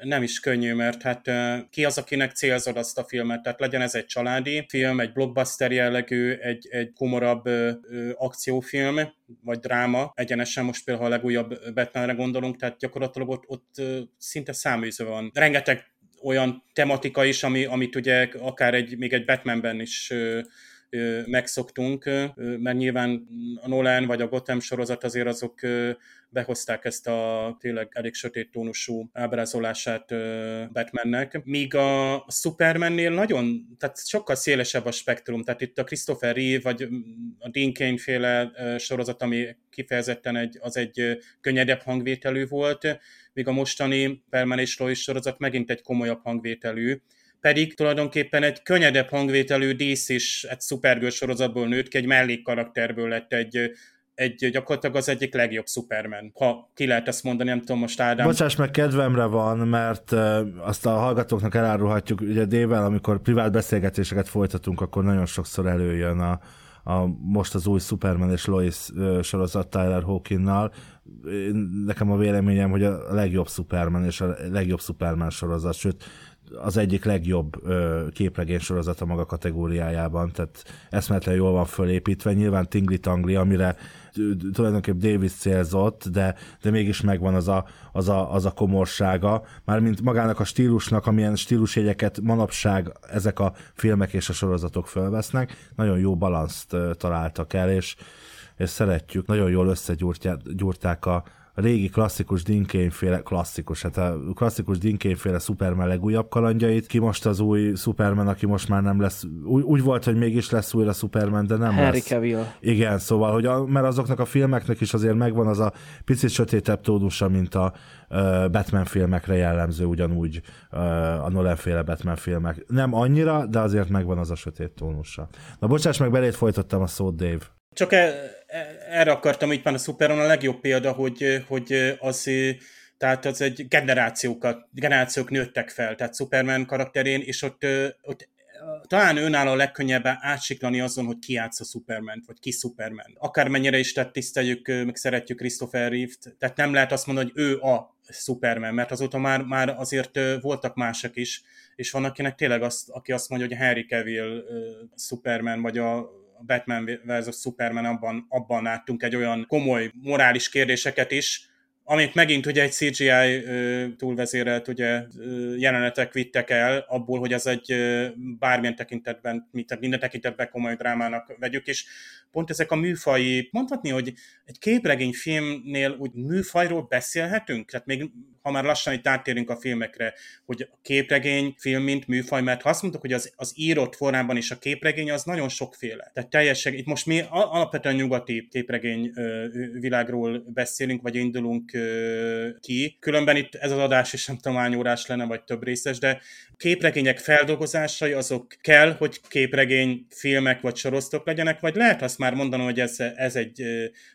Speaker 3: nem is könnyű, mert hát ki az, akinek célzod azt a filmet, tehát legyen ez egy családi film, egy blockbuster jellegű, egy, egy komorabb ö, akciófilm, vagy dráma, egyenesen most például a legújabb Batmanre gondolunk, tehát gyakorlatilag ott, ott szinte száműző van. Rengeteg olyan tematika is, ami, amit ugye akár egy, még egy Batmanben is ö, megszoktunk, mert nyilván a Nolan vagy a Gotham sorozat azért azok behozták ezt a tényleg elég sötét tónusú ábrázolását Batmannek, míg a Supermannél nagyon, tehát sokkal szélesebb a spektrum, tehát itt a Christopher Reeve vagy a Dean Cain féle sorozat, ami kifejezetten egy, az egy könnyedebb hangvételű volt, míg a mostani Perman és Lois sorozat megint egy komolyabb hangvételű, pedig tulajdonképpen egy könnyedebb hangvételű dísz is egy Supergirl sorozatból nőtt ki, egy mellékkarakterből lett egy, egy gyakorlatilag az egyik legjobb Superman. Ha ki lehet ezt mondani, nem tudom most Ádám.
Speaker 2: Bocsáss meg, kedvemre van, mert azt a hallgatóknak elárulhatjuk, ugye dével, amikor privát beszélgetéseket folytatunk, akkor nagyon sokszor előjön a, a most az új Superman és Lois sorozat Tyler Hawkinnal. Nekem a véleményem, hogy a legjobb Superman és a legjobb Superman sorozat, sőt, az egyik legjobb képregény sorozata maga kategóriájában, tehát eszmetlen jól van fölépítve, nyilván Tingli Tangli, amire tulajdonképp Davis célzott, de, de mégis megvan az a, az, a, az a komorsága, mármint magának a stílusnak, amilyen stílusjegyeket manapság ezek a filmek és a sorozatok fölvesznek, nagyon jó balanszt találtak el, és, és szeretjük, nagyon jól összegyúrták a, a régi klasszikus Dinkényféle, klasszikus, hát a klasszikus Dinkényféle Superman legújabb kalandjait, ki most az új Superman, aki most már nem lesz, úgy, úgy volt, hogy mégis lesz újra Superman, de nem
Speaker 4: Harry
Speaker 2: lesz.
Speaker 4: Cavill.
Speaker 2: Igen, szóval, hogy a, mert azoknak a filmeknek is azért megvan az a picit sötétebb tónusa, mint a uh, Batman filmekre jellemző, ugyanúgy uh, a Nolan féle Batman filmek. Nem annyira, de azért megvan az a sötét tónusa. Na bocsáss meg, belét folytattam a szót, Dave.
Speaker 3: Csak e, erre akartam, itt van a Superon a legjobb példa, hogy, hogy az tehát az egy generációkat, generációk nőttek fel, tehát Superman karakterén, és ott, ott talán önálló a legkönnyebb átsiklani azon, hogy ki játsz a Superman, vagy ki Superman. Akármennyire is tehát tiszteljük, meg szeretjük Christopher Reeve-t, tehát nem lehet azt mondani, hogy ő a Superman, mert azóta már, már azért voltak mások is, és van akinek tényleg azt, aki azt mondja, hogy a Harry Cavill uh, Superman, vagy a Batman vs. Superman, abban, abban láttunk egy olyan komoly morális kérdéseket is, amit megint ugye egy CGI túlvezérelt ugye, jelenetek vittek el abból, hogy ez egy bármilyen tekintetben, minden tekintetben komoly drámának vegyük, és pont ezek a műfai, mondhatni, hogy egy képregényfilmnél úgy műfajról beszélhetünk? Tehát még ha már lassan itt áttérünk a filmekre, hogy a képregény film, mint műfaj, mert ha azt mondtuk, hogy az, az írott formában is a képregény, az nagyon sokféle. Tehát teljesen, itt most mi alapvetően nyugati képregény világról beszélünk, vagy indulunk ki. Különben itt ez az adás is nem tudom lenne, vagy több részes, de képregények feldolgozásai azok kell, hogy képregény filmek vagy sorosztok legyenek, vagy lehet azt már mondanom, hogy ez, ez egy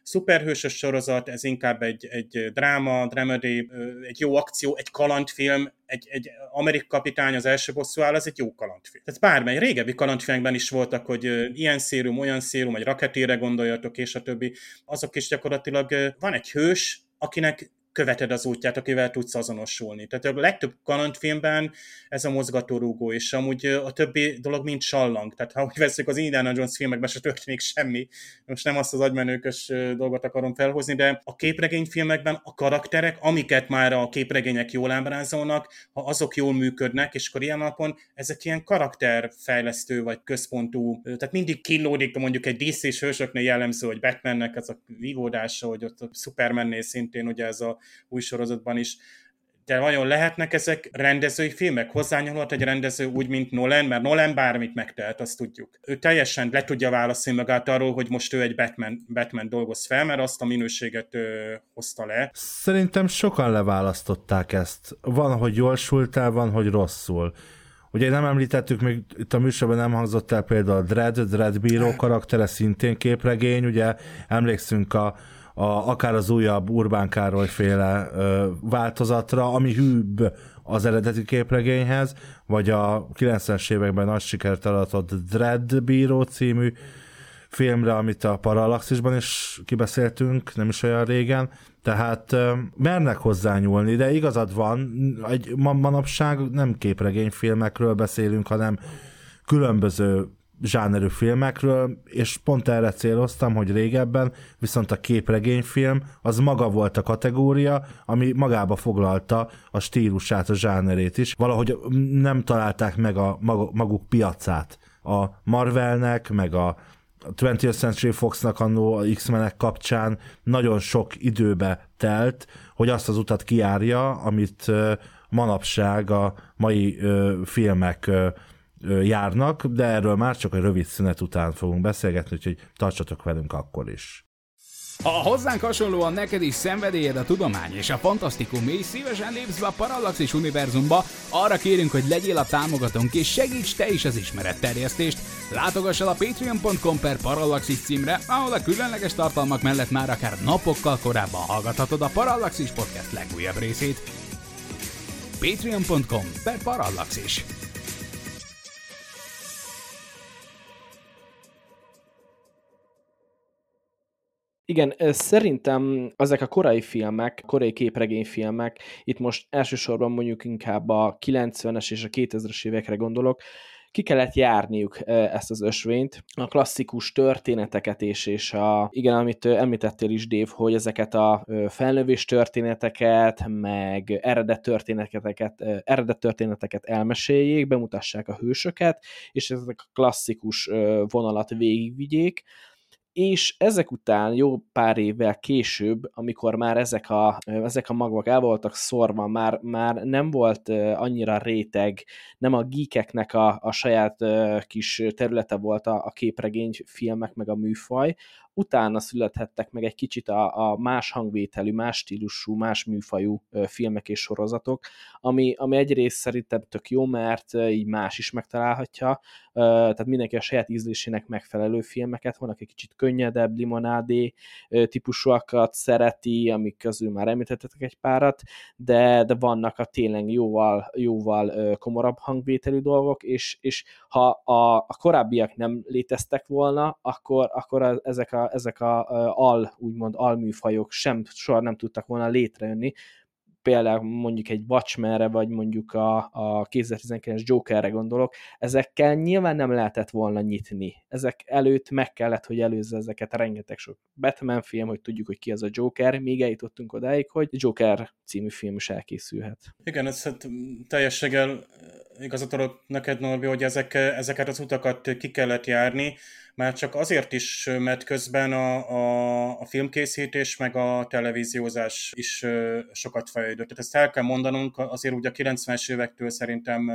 Speaker 3: szuperhősös sorozat, ez inkább egy, egy dráma, dramedy, egy jó akció, egy kalandfilm, egy, egy amerik kapitány az első bosszú áll, az egy jó kalandfilm. Tehát bármely régebbi kalandfilmekben is voltak, hogy ilyen szérum, olyan szérum, egy raketére gondoljatok, és a többi. Azok is gyakorlatilag van egy hős, akinek követed az útját, akivel tudsz azonosulni. Tehát a legtöbb kalandfilmben ez a mozgatórugó, és amúgy a többi dolog mind sallang. Tehát ha úgy veszük, az Indiana Jones filmekben se történik semmi. Most nem azt az agymenőkös dolgot akarom felhozni, de a képregényfilmekben a karakterek, amiket már a képregények jól ábrázolnak, ha azok jól működnek, és akkor ilyen alapon ezek ilyen karakterfejlesztő vagy központú, tehát mindig kínlódik mondjuk egy DC-s hősöknél jellemző, hogy Batmannek ez a vívódása, hogy ott a Supermannél szintén ugye ez a új sorozatban is. De vajon lehetnek ezek rendezői filmek? Hozzányúlhat egy rendező úgy, mint Nolan, mert Nolan bármit megtehet, azt tudjuk. Ő teljesen le tudja válaszolni magát arról, hogy most ő egy Batman, Batman dolgoz fel, mert azt a minőséget ö, hozta le.
Speaker 2: Szerintem sokan leválasztották ezt. Van, hogy jól sultál, van, hogy rosszul. Ugye nem említettük, még itt a műsorban nem hangzott el például a Dread, Dread bíró karaktere szintén képregény, ugye emlékszünk a a, akár az újabb Urbán Károly féle ö, változatra, ami hűbb az eredeti képregényhez, vagy a 90-es években nagy sikert aratott Dread Bíró című filmre, amit a Parallaxisban is kibeszéltünk, nem is olyan régen, tehát ö, mernek hozzányúlni, de igazad van, egy manapság nem képregényfilmekről beszélünk, hanem különböző zsánerű filmekről, és pont erre céloztam, hogy régebben viszont a képregényfilm az maga volt a kategória, ami magába foglalta a stílusát, a zsánerét is. Valahogy nem találták meg a maguk piacát a Marvelnek, meg a 20th Century Foxnak annó a X-menek kapcsán nagyon sok időbe telt, hogy azt az utat kiárja, amit manapság a mai filmek járnak, de erről már csak a rövid szünet után fogunk beszélgetni, úgyhogy tartsatok velünk akkor is.
Speaker 1: Ha hozzánk hasonlóan neked is szenvedélyed a tudomány és a fantasztikum, és szívesen lépsz be a Parallaxis univerzumba, arra kérünk, hogy legyél a támogatónk és segíts te is az ismeretterjesztést. Látogass el a patreon.com per Parallaxis címre, ahol a különleges tartalmak mellett már akár napokkal korábban hallgathatod a Parallaxis podcast legújabb részét. patreon.com per Parallaxis.
Speaker 4: Igen, szerintem ezek a korai filmek, korai képregényfilmek, itt most elsősorban mondjuk inkább a 90-es és a 2000-es évekre gondolok, ki kellett járniuk ezt az ösvényt, a klasszikus történeteket és, és a, igen, amit említettél is, Dave, hogy ezeket a felnövés történeteket, meg eredet történeteket, eredet történeteket elmeséljék, bemutassák a hősöket, és ezek a klasszikus vonalat végigvigyék, és ezek után jó pár évvel később, amikor már ezek a, ezek a magvak el voltak szorva, már, már nem volt annyira réteg, nem a geekeknek a, a saját kis területe volt a, a képregény filmek, meg a műfaj, utána születhettek meg egy kicsit a, a más hangvételű, más stílusú, más műfajú filmek és sorozatok, ami, ami egyrészt szerintem tök jó, mert így más is megtalálhatja, tehát mindenki a saját ízlésének megfelelő filmeket, vannak egy kicsit könnyedebb, limonádé típusúakat szereti, amik közül már említettetek egy párat, de, de vannak a tényleg jóval, jóval komorabb hangvételű dolgok, és, és ha a, a korábbiak nem léteztek volna, akkor, akkor ezek a ezek a al, úgymond alműfajok sem soha nem tudtak volna létrejönni, például mondjuk egy Watchmenre, vagy mondjuk a, a 2019 Jokerre gondolok, ezekkel nyilván nem lehetett volna nyitni. Ezek előtt meg kellett, hogy előzze ezeket rengeteg sok Batman film, hogy tudjuk, hogy ki az a Joker, még eljutottunk odáig, hogy Joker című film is elkészülhet.
Speaker 3: Igen, ez hát teljességgel igazat adok neked, Norbi, hogy ezek, ezeket az utakat ki kellett járni, már csak azért is, mert közben a, a, a filmkészítés meg a televíziózás is sokat fejlődött. Tehát ezt el kell mondanunk, azért ugye a 90-es évektől szerintem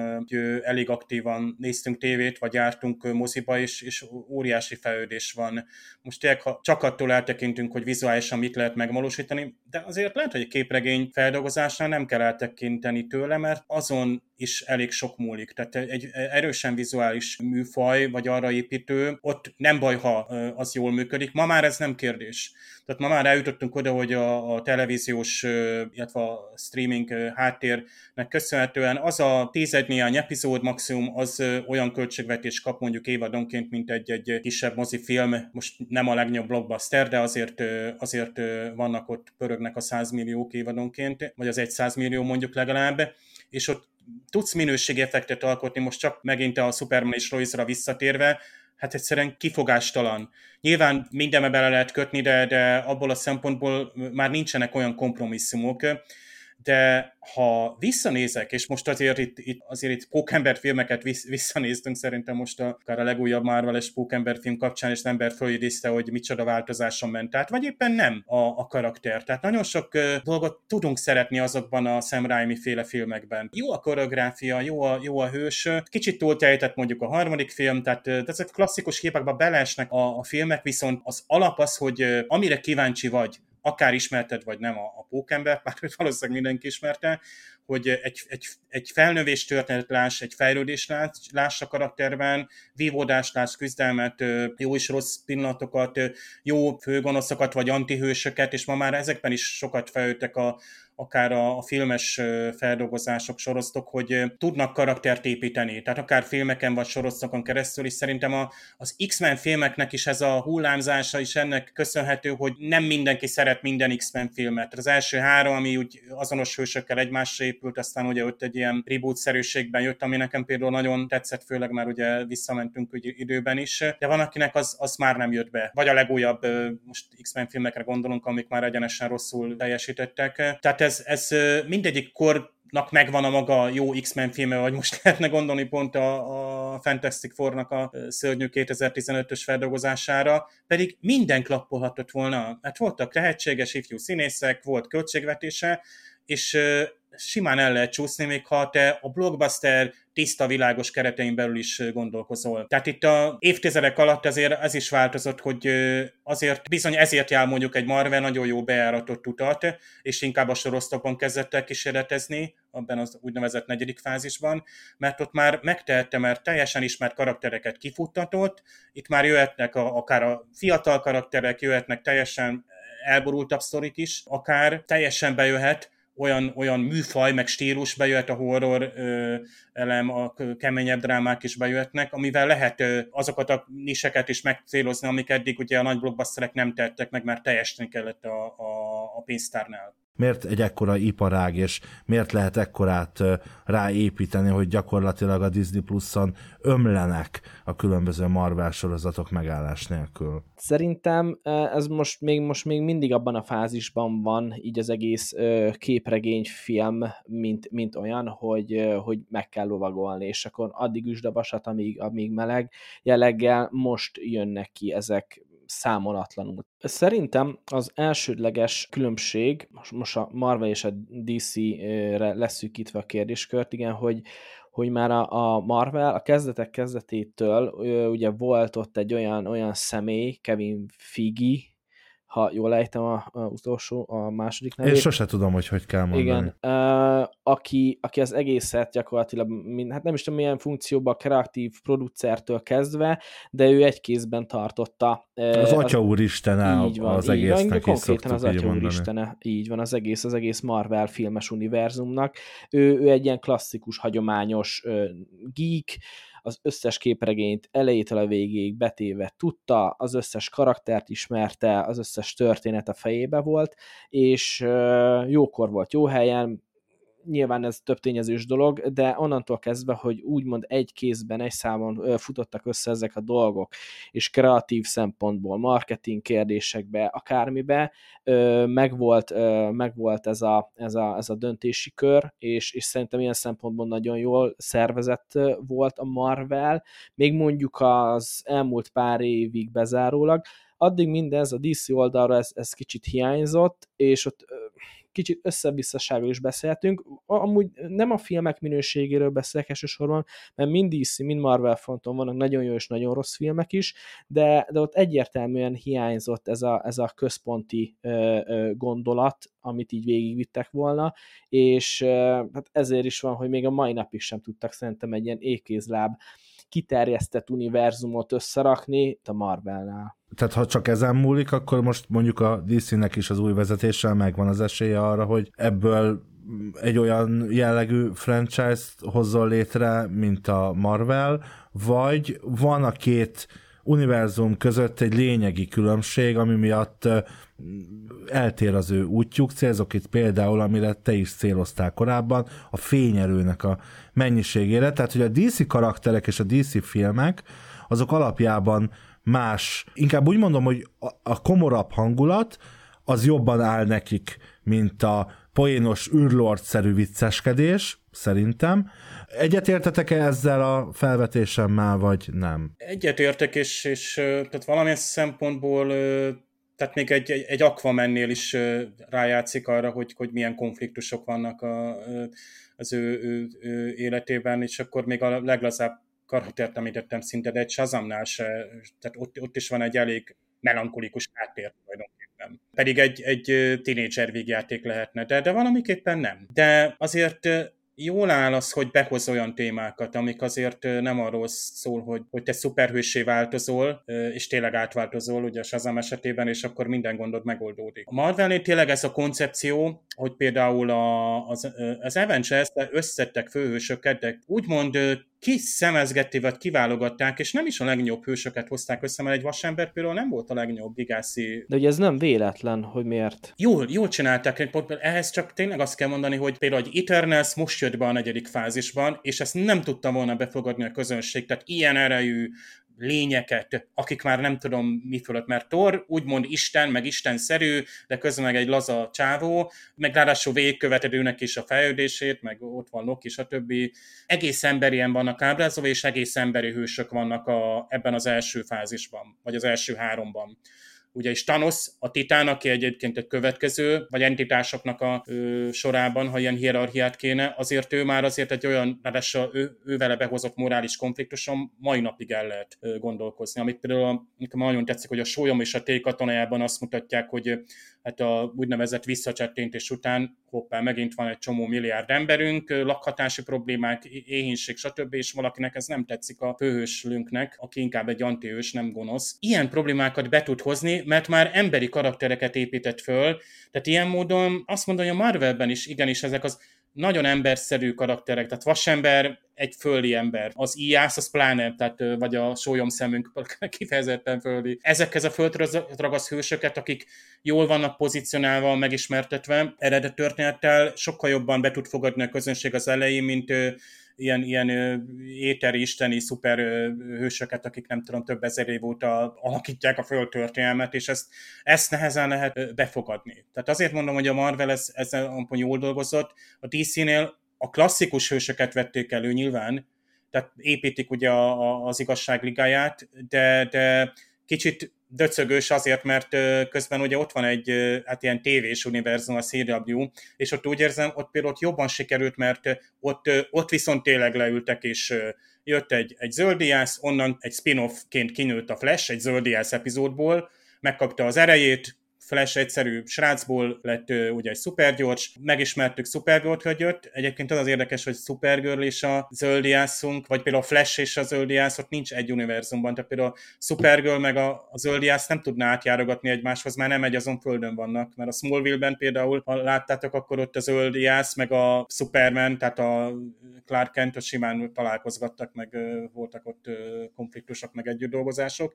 Speaker 3: elég aktívan néztünk tévét, vagy jártunk moziba, és, és óriási fejlődés van. Most tényleg, ha csak attól eltekintünk, hogy vizuálisan mit lehet megvalósítani, de azért lehet, hogy egy képregény feldolgozásnál nem kell eltekinteni tőle, mert azon is elég sok múlik. Tehát egy erősen vizuális műfaj, vagy arra építő, ott nem baj, ha az jól működik. Ma már ez nem kérdés. Tehát ma már eljutottunk oda, hogy a, a televíziós, illetve a streaming háttérnek köszönhetően az a tízed néhány epizód maximum az olyan költségvetés kap mondjuk évadonként, mint egy, egy kisebb mozifilm, most nem a legnagyobb blockbuster, de azért, azért vannak ott pörögnek a 100 milliók évadonként, vagy az egy 100 millió mondjuk legalább, és ott tudsz minőségi effektet alkotni, most csak megint a Superman és Lois-ra visszatérve, hát egyszerűen kifogástalan. Nyilván mindenbe bele lehet kötni, de, de abból a szempontból már nincsenek olyan kompromisszumok, de ha visszanézek, és most azért itt, itt, azért itt Pókember filmeket visszanéztünk, szerintem most a, akár a legújabb Marvel-es Pókember film kapcsán, és ember fölidézte, hogy micsoda változáson ment át, vagy éppen nem a, a karakter. Tehát nagyon sok uh, dolgot tudunk szeretni azokban a Sam Raimi féle filmekben. Jó a koreográfia, jó a, jó a hős, kicsit túltejtett mondjuk a harmadik film, tehát uh, ezek klasszikus képekbe beleesnek a, a filmek, viszont az alap az, hogy uh, amire kíváncsi vagy, akár ismerted, vagy nem a, a pókember, bár valószínűleg mindenki ismerte, hogy egy, egy, egy felnövés történet láss, egy fejlődés láss, láss a karakterben, vívódást láss, küzdelmet, jó és rossz pillanatokat, jó főgonoszokat vagy antihősöket, és ma már ezekben is sokat fejlődtek a, akár a, a filmes feldolgozások, sorosztok, hogy tudnak karaktert építeni, tehát akár filmeken vagy sorozatokon keresztül, és szerintem a, az X-Men filmeknek is ez a hullámzása is ennek köszönhető, hogy nem mindenki szeret minden X-Men filmet. Az első három, ami úgy azonos hősökkel egymásra épült, aztán ugye ott egy ilyen reboot-szerűségben jött, ami nekem például nagyon tetszett, főleg már ugye visszamentünk ugye időben is, de van, akinek az, az már nem jött be. Vagy a legújabb, most X-Men filmekre gondolunk, amik már egyenesen rosszul teljesítettek. Tehát ez, ez mindegyik kor megvan a maga jó X-Men filme, vagy most lehetne gondolni pont a, a Fantastic Four-nak a szörnyű 2015-ös feldolgozására, pedig minden klappolhatott volna. Hát voltak lehetséges ifjú színészek, volt költségvetése, és simán el lehet csúszni, még ha te a blockbuster tiszta, világos keretein belül is gondolkozol. Tehát itt a évtizedek alatt azért ez is változott, hogy azért bizony ezért jár mondjuk egy Marvel nagyon jó bejáratott utat, és inkább a sorosztokon kezdett el kísérletezni, abban az úgynevezett negyedik fázisban, mert ott már megtehette, mert teljesen ismert karaktereket kifuttatott, itt már jöhetnek a, akár a fiatal karakterek, jöhetnek teljesen elborultabb sztorik is, akár teljesen bejöhet olyan, olyan műfaj, meg stílus bejöhet a horror ö, elem, a keményebb drámák is bejöhetnek, amivel lehet ö, azokat a niseket is megcélozni, amik eddig ugye a nagy blockbusterek nem tettek meg, mert teljesen kellett a, a, a pénztárnál.
Speaker 2: Miért egy ekkora iparág, és miért lehet ekkorát ráépíteni, hogy gyakorlatilag a Disney Plus-on ömlenek a különböző Marvel sorozatok megállás nélkül?
Speaker 4: Szerintem ez most még, most még mindig abban a fázisban van, így az egész képregényfilm, mint, mint olyan, hogy, hogy meg kell lovagolni, és akkor addig üsd a vasat, amíg, amíg meleg jelleggel most jönnek ki ezek számolatlanul. Szerintem az elsődleges különbség, most a Marvel és a DC-re leszűkítve a kérdéskört, igen, hogy, hogy már a, a Marvel a kezdetek kezdetétől ugye volt ott egy olyan, olyan személy, Kevin Feige, ha jól ejtem a, a utolsó, a második nevét.
Speaker 2: Én sose tudom, hogy hogy kell mondani.
Speaker 4: Igen, uh, aki, aki az egészet gyakorlatilag, mind, hát nem is tudom milyen funkcióban, kreatív producertől kezdve, de ő egy kézben tartotta.
Speaker 2: Uh, az Atya Úristen így van, az így egésznek van,
Speaker 4: konkrétan az Atya Úristene, így van, az egész, az egész Marvel filmes univerzumnak. Ő, ő egy ilyen klasszikus, hagyományos uh, geek, az összes képregényt elejétől a végéig betéve tudta, az összes karaktert ismerte, az összes történet a fejébe volt, és jókor volt jó helyen, nyilván ez több tényezős dolog, de onnantól kezdve, hogy úgymond egy kézben, egy számon futottak össze ezek a dolgok, és kreatív szempontból, marketing kérdésekbe, akármibe, megvolt, megvolt ez, a, ez, a, ez a döntési kör, és, és szerintem ilyen szempontból nagyon jól szervezett volt a Marvel, még mondjuk az elmúlt pár évig bezárólag, addig mindez a DC oldalra ez, ez kicsit hiányzott, és ott kicsit összebisszaságról is beszéltünk. Amúgy nem a filmek minőségéről beszélek elsősorban, mert mind DC, mind Marvel fronton vannak nagyon jó és nagyon rossz filmek is, de, de ott egyértelműen hiányzott ez a, ez a központi ö, ö, gondolat, amit így végigvittek volna, és ö, hát ezért is van, hogy még a mai napig sem tudtak szerintem egy ilyen ékézláb kiterjesztett univerzumot összerakni a Marvelnál.
Speaker 2: Tehát ha csak ezen múlik, akkor most mondjuk a DC-nek is az új vezetéssel megvan az esélye arra, hogy ebből egy olyan jellegű franchise-t hozzon létre, mint a Marvel, vagy van a két univerzum között egy lényegi különbség, ami miatt eltér az ő útjuk, célzok itt például, amire te is céloztál korábban, a fényerőnek a mennyiségére, tehát hogy a DC karakterek és a DC filmek, azok alapjában más, inkább úgy mondom, hogy a komorabb hangulat az jobban áll nekik, mint a poénos űrlordszerű vicceskedés, szerintem. Egyetértetek-e ezzel a felvetésemmel, vagy nem?
Speaker 3: Egyetértek, és, és tehát valamilyen szempontból tehát még egy, egy, egy Aquamennél is rájátszik arra, hogy, hogy milyen konfliktusok vannak a, az ő, ő, ő életében, és akkor még a leglazább karaktert említettem szinte, de egy Shazamnál se, tehát ott, ott is van egy elég melankolikus háttér tulajdonképpen. Pedig egy, egy tínédzser végjáték lehetne, de, de valamiképpen nem. De azért jól áll az, hogy behoz olyan témákat, amik azért nem arról szól, hogy, hogy te szuperhősé változol, és tényleg átváltozol, ugye a Shazam esetében, és akkor minden gondod megoldódik. A Marvelnél tényleg ez a koncepció, hogy például a, az, az Avengers összettek főhősöket, de úgymond szemezgették, vagy kiválogatták, és nem is a legnagyobb hősöket hozták össze, mert egy vasember például nem volt a legnagyobb igászi.
Speaker 4: De ugye ez nem véletlen, hogy miért.
Speaker 3: Jól, jól csinálták, ehhez csak tényleg azt kell mondani, hogy például egy Eternals most jött be a negyedik fázisban, és ezt nem tudta volna befogadni a közönség, tehát ilyen erejű, lényeket, akik már nem tudom mi fölött, mert Thor úgymond Isten, meg Isten-szerű, de közben meg egy laza csávó, meg ráadásul végigkövetedőnek is a fejlődését, meg ott van Loki, stb. Egész emberien vannak ábrázolva, és egész emberi hősök vannak a, ebben az első fázisban, vagy az első háromban ugye is Thanos, a titán, aki egyébként egy következő, vagy entitásoknak a ö, sorában, ha ilyen hierarchiát kéne, azért ő már azért egy olyan, ráadásul ő, ő vele behozott morális konfliktuson mai napig el lehet ö, gondolkozni. Amit például nagyon tetszik, hogy a sólyom és a T katonájában azt mutatják, hogy hát a úgynevezett visszacsettintés után hoppá, megint van egy csomó milliárd emberünk, lakhatási problémák, éhínség, stb., és valakinek ez nem tetszik a főhőslünknek, aki inkább egy antiős, nem gonosz. Ilyen problémákat be tud hozni, mert már emberi karaktereket épített föl, tehát ilyen módon azt mondom, hogy a Marvelben is igenis ezek az nagyon emberszerű karakterek, tehát vasember, egy földi ember. Az IASZ, az pláne, tehát, vagy a sólyom szemünk kifejezetten földi. Ezekhez a földragasz hősöket, akik jól vannak pozícionálva, megismertetve, eredet történettel sokkal jobban be tud fogadni a közönség az elején, mint ilyen, ilyen éteri, isteni szuper hősöket, akik nem tudom, több ezer év óta alakítják a földtörténelmet, és ezt, ezt nehezen lehet befogadni. Tehát azért mondom, hogy a Marvel ez, ezzel pont jól dolgozott. A DC-nél a klasszikus hősöket vették elő nyilván, tehát építik ugye a, a, az igazság ligáját, de, de kicsit döcögős azért, mert közben ugye ott van egy hát ilyen tévés univerzum, a CW, és ott úgy érzem, ott például jobban sikerült, mert ott, ott viszont tényleg leültek, és jött egy, egy zöldiász, onnan egy spin-offként kinőtt a Flash egy zöldiász epizódból, megkapta az erejét, Flash egyszerű srácból lett ugye egy szupergyors, megismertük Supergirl, hogy jött. Egyébként az az érdekes, hogy Supergirl és a zöldiászunk, vagy például a Flash és a zöldiász ott nincs egy univerzumban, tehát például a Supergirl meg a, a zöldiász nem tudná átjárogatni egymáshoz, már nem egy azon földön vannak, mert a Smallville-ben például, ha láttátok, akkor ott a zöldiász meg a Superman, tehát a Clark Kent, ott simán találkozgattak, meg voltak ott konfliktusok, meg együtt dolgozások.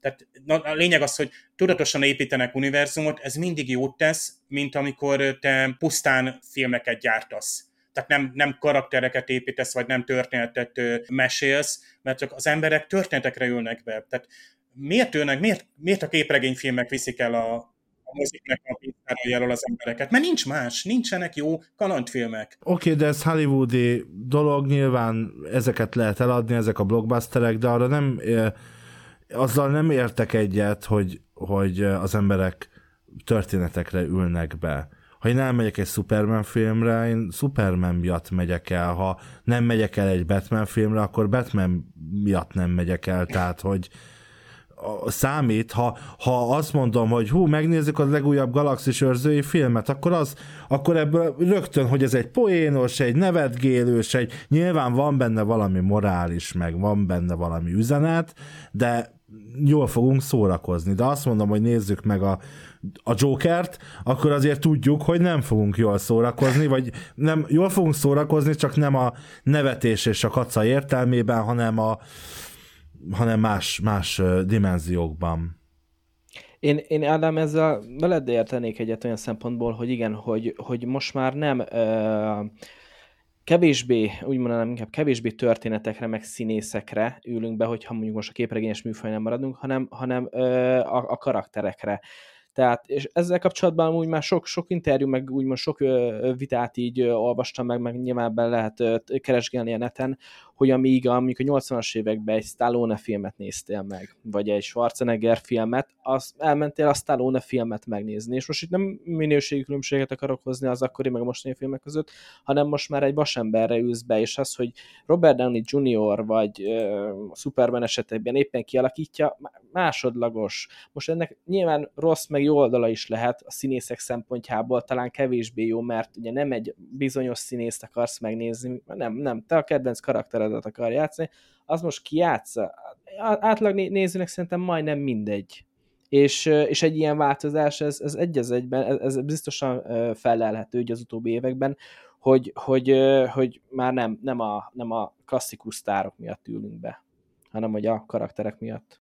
Speaker 3: Tehát na, a lényeg az, hogy tudatosan építenek univerzumot, ez mindig jót tesz, mint amikor te pusztán filmeket gyártasz tehát nem, nem karaktereket építesz, vagy nem történetet mesélsz, mert csak az emberek történetekre ülnek be. Tehát miért ülnek, miért, miért a képregényfilmek viszik el a, a moziknek a pintára az embereket? Mert nincs más, nincsenek jó kalandfilmek.
Speaker 2: Oké, okay, de ez hollywoodi dolog, nyilván ezeket lehet eladni, ezek a blockbusterek, de arra nem, azzal nem értek egyet, hogy, hogy az emberek történetekre ülnek be. Ha én elmegyek egy Superman filmre, én Superman miatt megyek el. Ha nem megyek el egy Batman filmre, akkor Batman miatt nem megyek el. Tehát, hogy számít, ha, ha azt mondom, hogy hú, megnézzük a legújabb galaxis őrzői filmet, akkor az, akkor ebből rögtön, hogy ez egy poénos, egy nevetgélős, egy nyilván van benne valami morális, meg van benne valami üzenet, de jól fogunk szórakozni. De azt mondom, hogy nézzük meg a, a Jokert, akkor azért tudjuk, hogy nem fogunk jól szórakozni, vagy nem, jól fogunk szórakozni, csak nem a nevetés és a kaca értelmében, hanem a hanem más, más dimenziókban.
Speaker 4: Én, én Ádám ezzel veled értenék egyet olyan szempontból, hogy igen, hogy, hogy most már nem ö, kevésbé, úgy mondanám, inkább kevésbé történetekre, meg színészekre ülünk be, hogyha mondjuk most a képregényes műfajnál maradunk, hanem, hanem ö, a, a karakterekre. Tehát, és ezzel kapcsolatban úgy már sok, sok interjú, meg úgymond sok vitát így olvastam meg, meg nyilván be lehet keresgélni a neten, hogy amíg a, mondjuk a 80-as években egy Stallone filmet néztél meg, vagy egy Schwarzenegger filmet, az elmentél a Stallone filmet megnézni, és most itt nem minőségi különbséget akarok hozni az akkori meg a mostani filmek között, hanem most már egy vasemberre ülsz be, és az, hogy Robert Downey Jr. vagy uh, Superman esetében éppen kialakítja, másodlagos. Most ennek nyilván rossz meg jó oldala is lehet a színészek szempontjából, talán kevésbé jó, mert ugye nem egy bizonyos színészt akarsz megnézni, nem, nem, te a kedvenc karaktered feladat akar játszani, az most ki játsza? Átlag nézőnek szerintem majdnem mindegy. És, és egy ilyen változás, ez, ez egy az egyben, ez, ez biztosan felelhető az utóbbi években, hogy, hogy, hogy már nem, nem, a, nem a klasszikus sztárok miatt ülünk be, hanem hogy a karakterek miatt.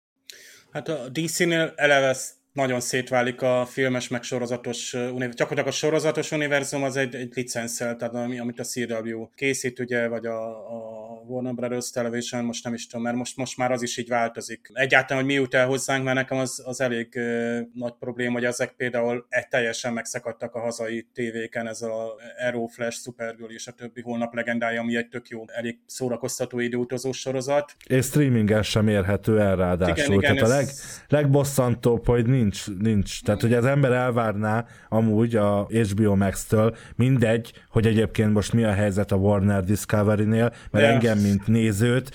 Speaker 3: Hát a DC-nél eleve nagyon szétválik a filmes meg sorozatos univerzum. Csak a sorozatos univerzum az egy, egy licenszel, tehát ami, amit a CW készít, ugye, vagy a, a Warner Brothers Television, most nem is tudom, mert most, most már az is így változik. Egyáltalán, hogy mi jut el hozzánk, mert nekem az, az elég uh, nagy probléma, hogy ezek például egy teljesen megszakadtak a hazai tévéken, ez a Arrow, Flash, Supergirl és a többi holnap legendája, ami egy tök jó, elég szórakoztató időutazó sorozat.
Speaker 2: És streamingen sem érhető el ráadásul. Igen, igen, Tehát ez... a leg, legbosszantóbb, hogy nincs, nincs. Tehát, hogy az ember elvárná amúgy a HBO Max-től, mindegy, hogy egyébként most mi a helyzet a Warner Discovery-nél, mert De. engem, mint nézőt,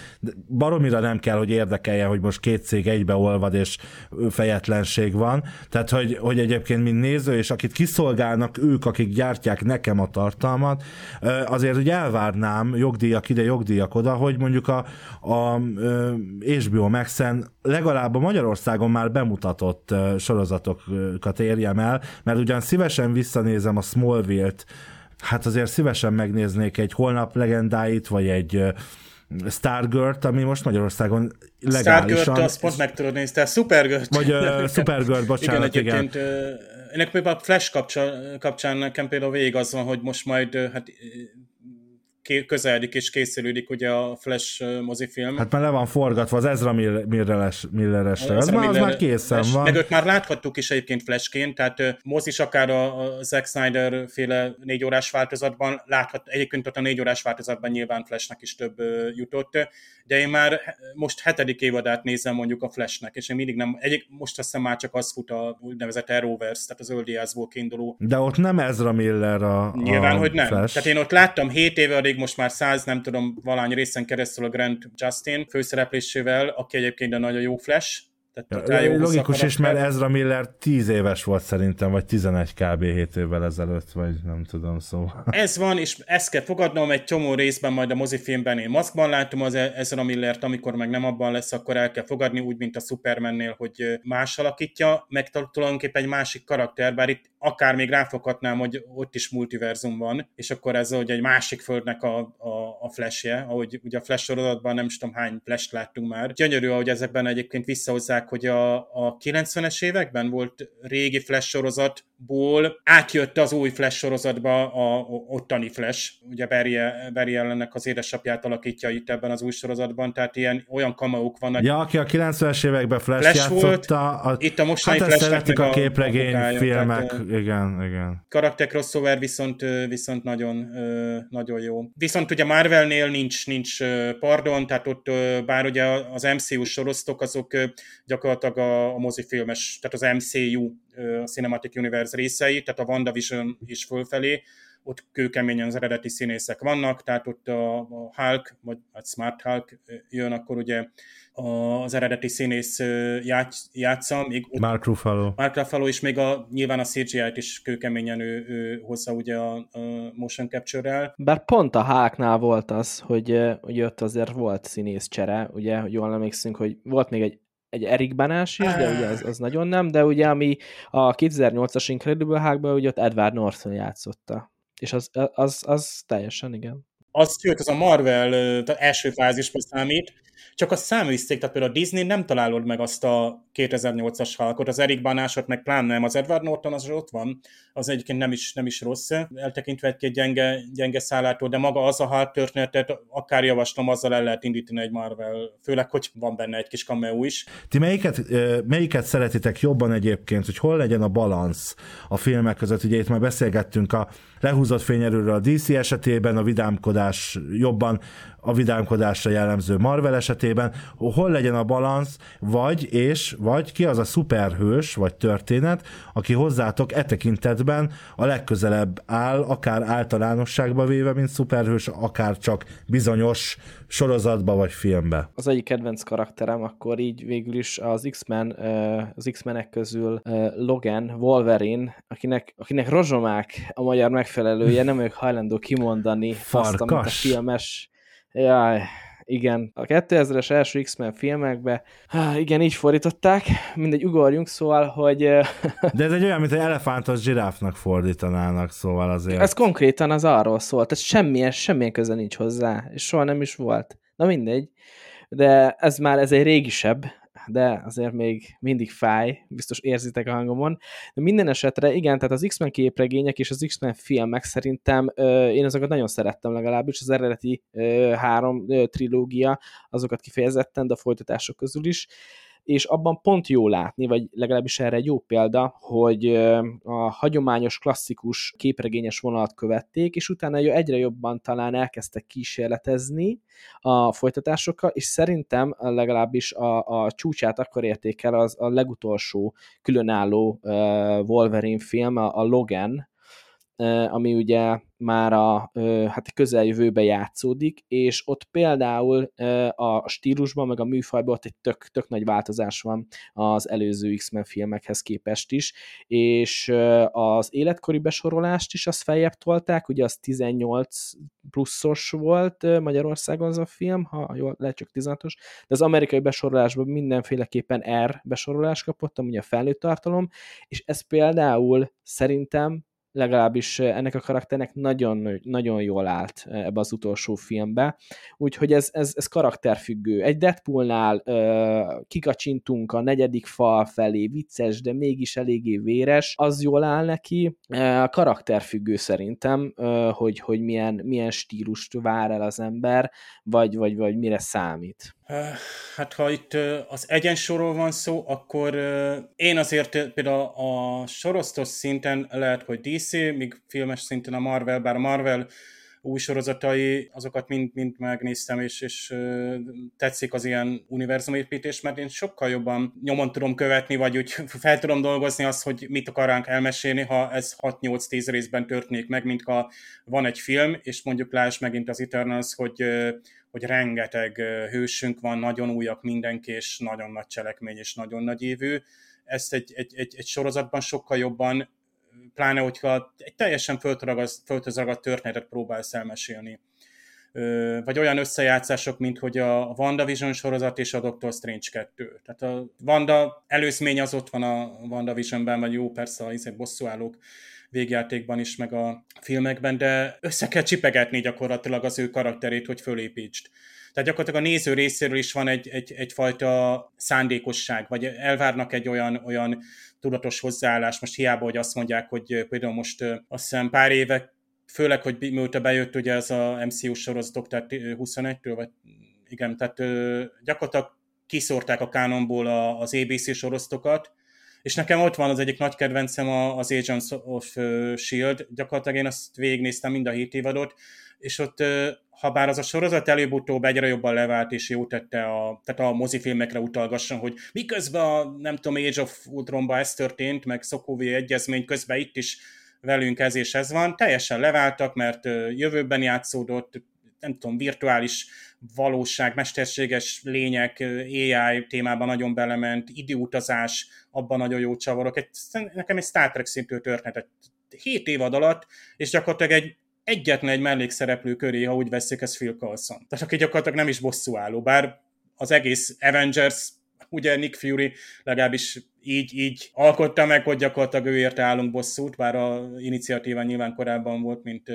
Speaker 2: baromira nem kell, hogy érdekelje, hogy most két cég egybeolvad, és fejetlenség van. Tehát, hogy, hogy egyébként, mint néző, és akit kiszolgálnak ők, akik gyártják nekem a tartalmat, azért, hogy elvárnám jogdíjak ide, jogdíjak oda, hogy mondjuk a, a HBO Max-en legalább a Magyarországon már bemutatott sorozatokat érjem el, mert ugyan szívesen visszanézem a Smallville-t, hát azért szívesen megnéznék egy holnap legendáit, vagy egy Stargirl-t, ami most Magyarországon legálisan... Stargirl-t
Speaker 3: azt pont meg tudod nézni, tehát Supergirl-t.
Speaker 2: Vagy uh, Supergirl, bocsánat, igen. igen.
Speaker 3: ennek például a Flash kapcsán, kapcsán nekem például végig az van, hogy most majd hát közeledik és készülődik ugye a Flash mozifilm.
Speaker 2: Hát már le van forgatva az Ezra Milleres, Milleresre, az, Miller, az már készen van.
Speaker 3: Meg őt már láthattuk is egyébként Flashként, tehát mozis akár a, a Zack Snyder féle négy órás változatban láthat, egyébként ott a négy órás változatban nyilván Flashnek is több jutott, de én már most hetedik évadát nézem mondjuk a Flashnek, és én mindig nem, egyik, most azt hiszem már csak az fut a úgynevezett Arrowverse, tehát az Öldiázból kiinduló.
Speaker 2: De ott nem Ezra Miller a
Speaker 3: Nyilván,
Speaker 2: a
Speaker 3: hogy nem.
Speaker 2: Flash.
Speaker 3: Tehát én ott láttam 7 éve addig most már száz, nem tudom, valány részen keresztül a Grant Justin főszereplésével, aki egyébként a nagyon jó Flash, Tehát
Speaker 2: Ja,
Speaker 3: jó
Speaker 2: logikus is, mert. Ezra Miller 10 éves volt szerintem, vagy 11 kb. 7 évvel ezelőtt, vagy nem tudom, szóval.
Speaker 3: Ez van, és ezt kell fogadnom, egy csomó részben majd a mozifilmben én maszkban látom az Ezra Millert, amikor meg nem abban lesz, akkor el kell fogadni, úgy, mint a Supermannél, hogy más alakítja, meg tulajdonképpen egy másik karakter, bár itt akár még ráfoghatnám, hogy ott is multiverzum van, és akkor ez hogy egy másik földnek a, a, a flashje, ahogy ugye a Flash sorozatban nem is tudom hány flash láttunk már. Gyönyörű, ahogy ezekben egyébként visszahozzák, hogy a, a 90-es években volt régi Flash sorozatból, átjött az új Flash sorozatba a, a ottani Flash, ugye Barry, Barry ellennek az édesapját alakítja itt ebben az új sorozatban, tehát ilyen olyan kamaók vannak,
Speaker 2: Ja, aki a 90-es években Flash,
Speaker 3: Flash
Speaker 2: játszotta, a,
Speaker 3: Itt a mostani
Speaker 2: hát
Speaker 3: meg
Speaker 2: a
Speaker 3: a-
Speaker 2: képregény
Speaker 3: a
Speaker 2: filmek,
Speaker 3: tehát,
Speaker 2: igen, igen.
Speaker 3: karakter crossover viszont, viszont nagyon, nagyon jó. Viszont ugye Marvelnél nincs, nincs pardon, tehát ott bár ugye az MCU sorosztok azok gyakorlatilag a, a mozifilmes, tehát az MCU, a Cinematic Universe részei, tehát a WandaVision is fölfelé, ott kőkeményen az eredeti színészek vannak, tehát ott a, a Hulk, vagy a Smart Hulk jön, akkor ugye az eredeti színész játsz, játsza, még ott
Speaker 2: Mark Ruffalo.
Speaker 3: Mark Ruffalo is még a, nyilván a CGI-t is kőkeményen ő, ő hozza ugye a, a motion capture-rel.
Speaker 4: Bár pont a Háknál volt az, hogy, hogy ott azért volt színészcsere, ugye, hogy jól emlékszünk, hogy volt még egy egy Erik Banás is, de ugye az, az nagyon nem, de ugye ami a 2008-as Incredible Hulkban, ugye ott Edward Norton játszotta. És az, az, az teljesen, igen.
Speaker 3: Az, sőt, az a Marvel első fázisban számít, csak a száműzték, tehát például a Disney nem találod meg azt a 2008-as halkot, az Erik Banásot meg pláne nem, az Edward Norton az ott van, az egyébként nem is, nem is rossz, eltekintve egy-két gyenge, gyenge szállától, de maga az a Hulk történetet, akár javaslom, azzal el lehet indítani egy Marvel, főleg, hogy van benne egy kis cameo is.
Speaker 2: Ti melyiket, melyiket szeretitek jobban egyébként, hogy hol legyen a balansz a filmek között? Ugye itt már beszélgettünk a lehúzott fényerőről a DC esetében, a vidámkodás jobban a vidámkodásra jellemző Marvel esetében, hol legyen a balansz, vagy és vagy ki az a szuperhős, vagy történet, aki hozzátok e tekintetben a legközelebb áll, akár általánosságba véve, mint szuperhős, akár csak bizonyos sorozatba vagy filmbe.
Speaker 4: az egyik kedvenc karakterem, akkor így végül is az X-Men, az X-menek közül Logan, Wolverine, akinek, akinek rozsomák a magyar megfelelője, nem ők hajlandó kimondani azt, amit a
Speaker 2: Farkas.
Speaker 4: filmes... Jaj, igen, a 2000-es első X-Men filmekbe, igen, így fordították, mindegy, ugorjunk, szóval, hogy
Speaker 2: De ez egy olyan, mint egy elefántos zsiráfnak fordítanának, szóval azért.
Speaker 4: ez konkrétan az arról szól, tehát semmilyen, semmilyen köze nincs hozzá, és soha nem is volt. Na mindegy, de ez már ez egy régisebb, de azért még mindig fáj, biztos érzitek a hangomon. De minden esetre igen, tehát az X-Men képregények és az X-Men filmek szerintem ö, én azokat nagyon szerettem legalábbis, az eredeti ö, három ö, trilógia, azokat kifejezetten, de a folytatások közül is és abban pont jó látni, vagy legalábbis erre egy jó példa, hogy a hagyományos, klasszikus képregényes vonalat követték, és utána egyre jobban talán elkezdtek kísérletezni a folytatásokkal, és szerintem legalábbis a, a csúcsát akkor érték el az a legutolsó különálló uh, Wolverine film, a, a Logan, ami ugye már a hát közeljövőbe játszódik, és ott például a stílusban, meg a műfajban ott egy tök, tök nagy változás van az előző X-Men filmekhez képest is, és az életkori besorolást is azt feljebb tolták, ugye az 18 pluszos volt Magyarországon az a film, ha jól lehet csak 16-os, de az amerikai besorolásban mindenféleképpen R besorolás kapott, ami a felnőtt tartalom, és ez például szerintem legalábbis ennek a karakternek nagyon, nagyon jól állt ebbe az utolsó filmbe, úgyhogy ez, ez, ez karakterfüggő. Egy Deadpoolnál uh, kikacsintunk a negyedik fal felé, vicces, de mégis eléggé véres, az jól áll neki. Uh, karakterfüggő szerintem, uh, hogy, hogy milyen, milyen stílust vár el az ember, vagy, vagy, vagy mire számít.
Speaker 3: Hát ha itt az egyensorról van szó, akkor én azért például a sorosztos szinten lehet, hogy DC, míg filmes szinten a Marvel, bár a Marvel új sorozatai, azokat mind, mind megnéztem, és, és tetszik az ilyen univerzumépítés, mert én sokkal jobban nyomon tudom követni, vagy úgy fel tudom dolgozni azt, hogy mit akar ránk elmesélni, ha ez 6-8-10 részben történik meg, mint ha van egy film, és mondjuk láss megint az Eternals, hogy hogy rengeteg hősünk van, nagyon újak mindenki, és nagyon nagy cselekmény, és nagyon nagy évű. Ezt egy, egy, egy, egy sorozatban sokkal jobban pláne hogyha egy teljesen földhöz ragadt történetet próbálsz elmesélni. Vagy olyan összejátszások, mint hogy a WandaVision sorozat és a Doctor Strange 2. Tehát a Wanda előzmény az ott van a WandaVisionben, vagy jó persze a izé bosszúállók végjátékban is, meg a filmekben, de össze kell csipegetni gyakorlatilag az ő karakterét, hogy fölépítsd. Tehát gyakorlatilag a néző részéről is van egy, egy, egyfajta szándékosság, vagy elvárnak egy olyan, olyan tudatos hozzáállás. Most hiába, hogy azt mondják, hogy például most azt hiszem pár éve, főleg, hogy mióta bejött ugye ez a MCU sorozatok, tehát 21-től, vagy igen, tehát gyakorlatilag kiszórták a kánonból az ABC sorozatokat, és nekem ott van az egyik nagy kedvencem az Agents of S.H.I.E.L.D. Gyakorlatilag én azt végignéztem mind a hét évadot, és ott ha bár az a sorozat előbb-utóbb egyre jobban levált, és jó tette a, tehát a mozifilmekre utalgasson, hogy miközben a, nem tudom, Age of Ultronban ez történt, meg Szokóvi egyezmény közben itt is velünk ez és ez van, teljesen leváltak, mert jövőben játszódott, nem tudom, virtuális valóság, mesterséges lények, AI témában nagyon belement, időutazás, abban nagyon jó csavarok. Egy, nekem egy Star Trek szintű történetet 7 évad alatt, és gyakorlatilag egy egyetlen egy mellékszereplő köré, ha úgy veszik, ez Phil Coulson. Tehát aki gyakorlatilag nem is bosszúálló, bár az egész Avengers ugye Nick Fury legalábbis így, így alkotta meg, hogy gyakorlatilag ő érte állunk bosszút, bár a iniciatíva nyilván korábban volt, mint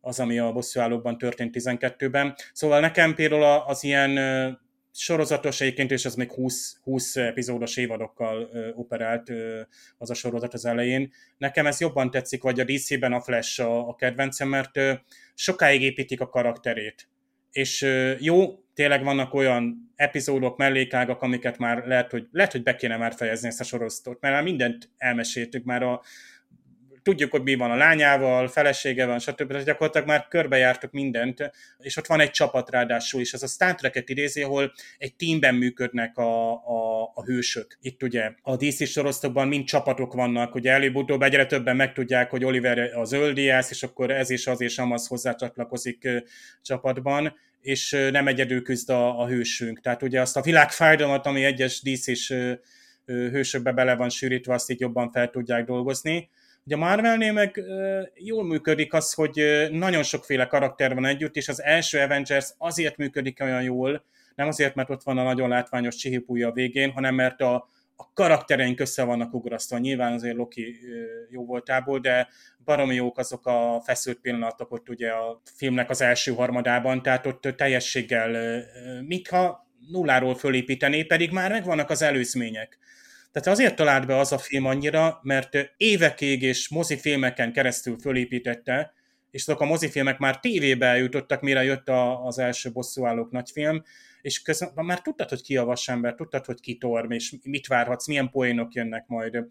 Speaker 3: az, ami a bosszúállókban történt 12-ben. Szóval nekem például az ilyen sorozatos egyébként, és ez még 20, 20 epizódos évadokkal ö, operált ö, az a sorozat az elején. Nekem ez jobban tetszik, vagy a DC-ben a Flash a, a kedvencem, mert ö, sokáig építik a karakterét. És ö, jó, tényleg vannak olyan epizódok, mellékágak, amiket már lehet, hogy, lehet, hogy be kéne már fejezni ezt a sorozatot, mert már mindent elmeséltük, már a, tudjuk, hogy mi van a lányával, felesége van, stb. Tehát gyakorlatilag már körbejártuk mindent, és ott van egy csapat ráadásul is. Ez a Star Trek-et idézi, ahol egy teamben működnek a, a, a hősök. Itt ugye a DC sorozatokban mind csapatok vannak, ugye előbb-utóbb egyre többen megtudják, hogy Oliver a zöldiász, és akkor ez és az és amaz hozzácsatlakozik csapatban és nem egyedül küzd a, a hősünk. Tehát ugye azt a világfájdalmat, ami egyes DC-s hősökbe bele van sűrítve, azt így jobban fel tudják dolgozni. Ugye a Marvelnél meg jól működik az, hogy nagyon sokféle karakter van együtt, és az első Avengers azért működik olyan jól, nem azért, mert ott van a nagyon látványos csihipúja a végén, hanem mert a, a karaktereink össze vannak ugrasztva. Nyilván azért Loki jó voltából, de baromi jók azok a feszült pillanatok ott ugye a filmnek az első harmadában, tehát ott teljességgel, mintha nulláról fölépítené, pedig már megvannak az előzmények. Tehát azért talált be az a film annyira, mert évekig és mozifilmeken keresztül fölépítette, és azok a mozifilmek már tévébe eljutottak, mire jött a, az első bosszúállók nagyfilm, és közben már tudtad, hogy ki a vasember, tudtad, hogy ki Torm, és mit várhatsz, milyen poénok jönnek majd.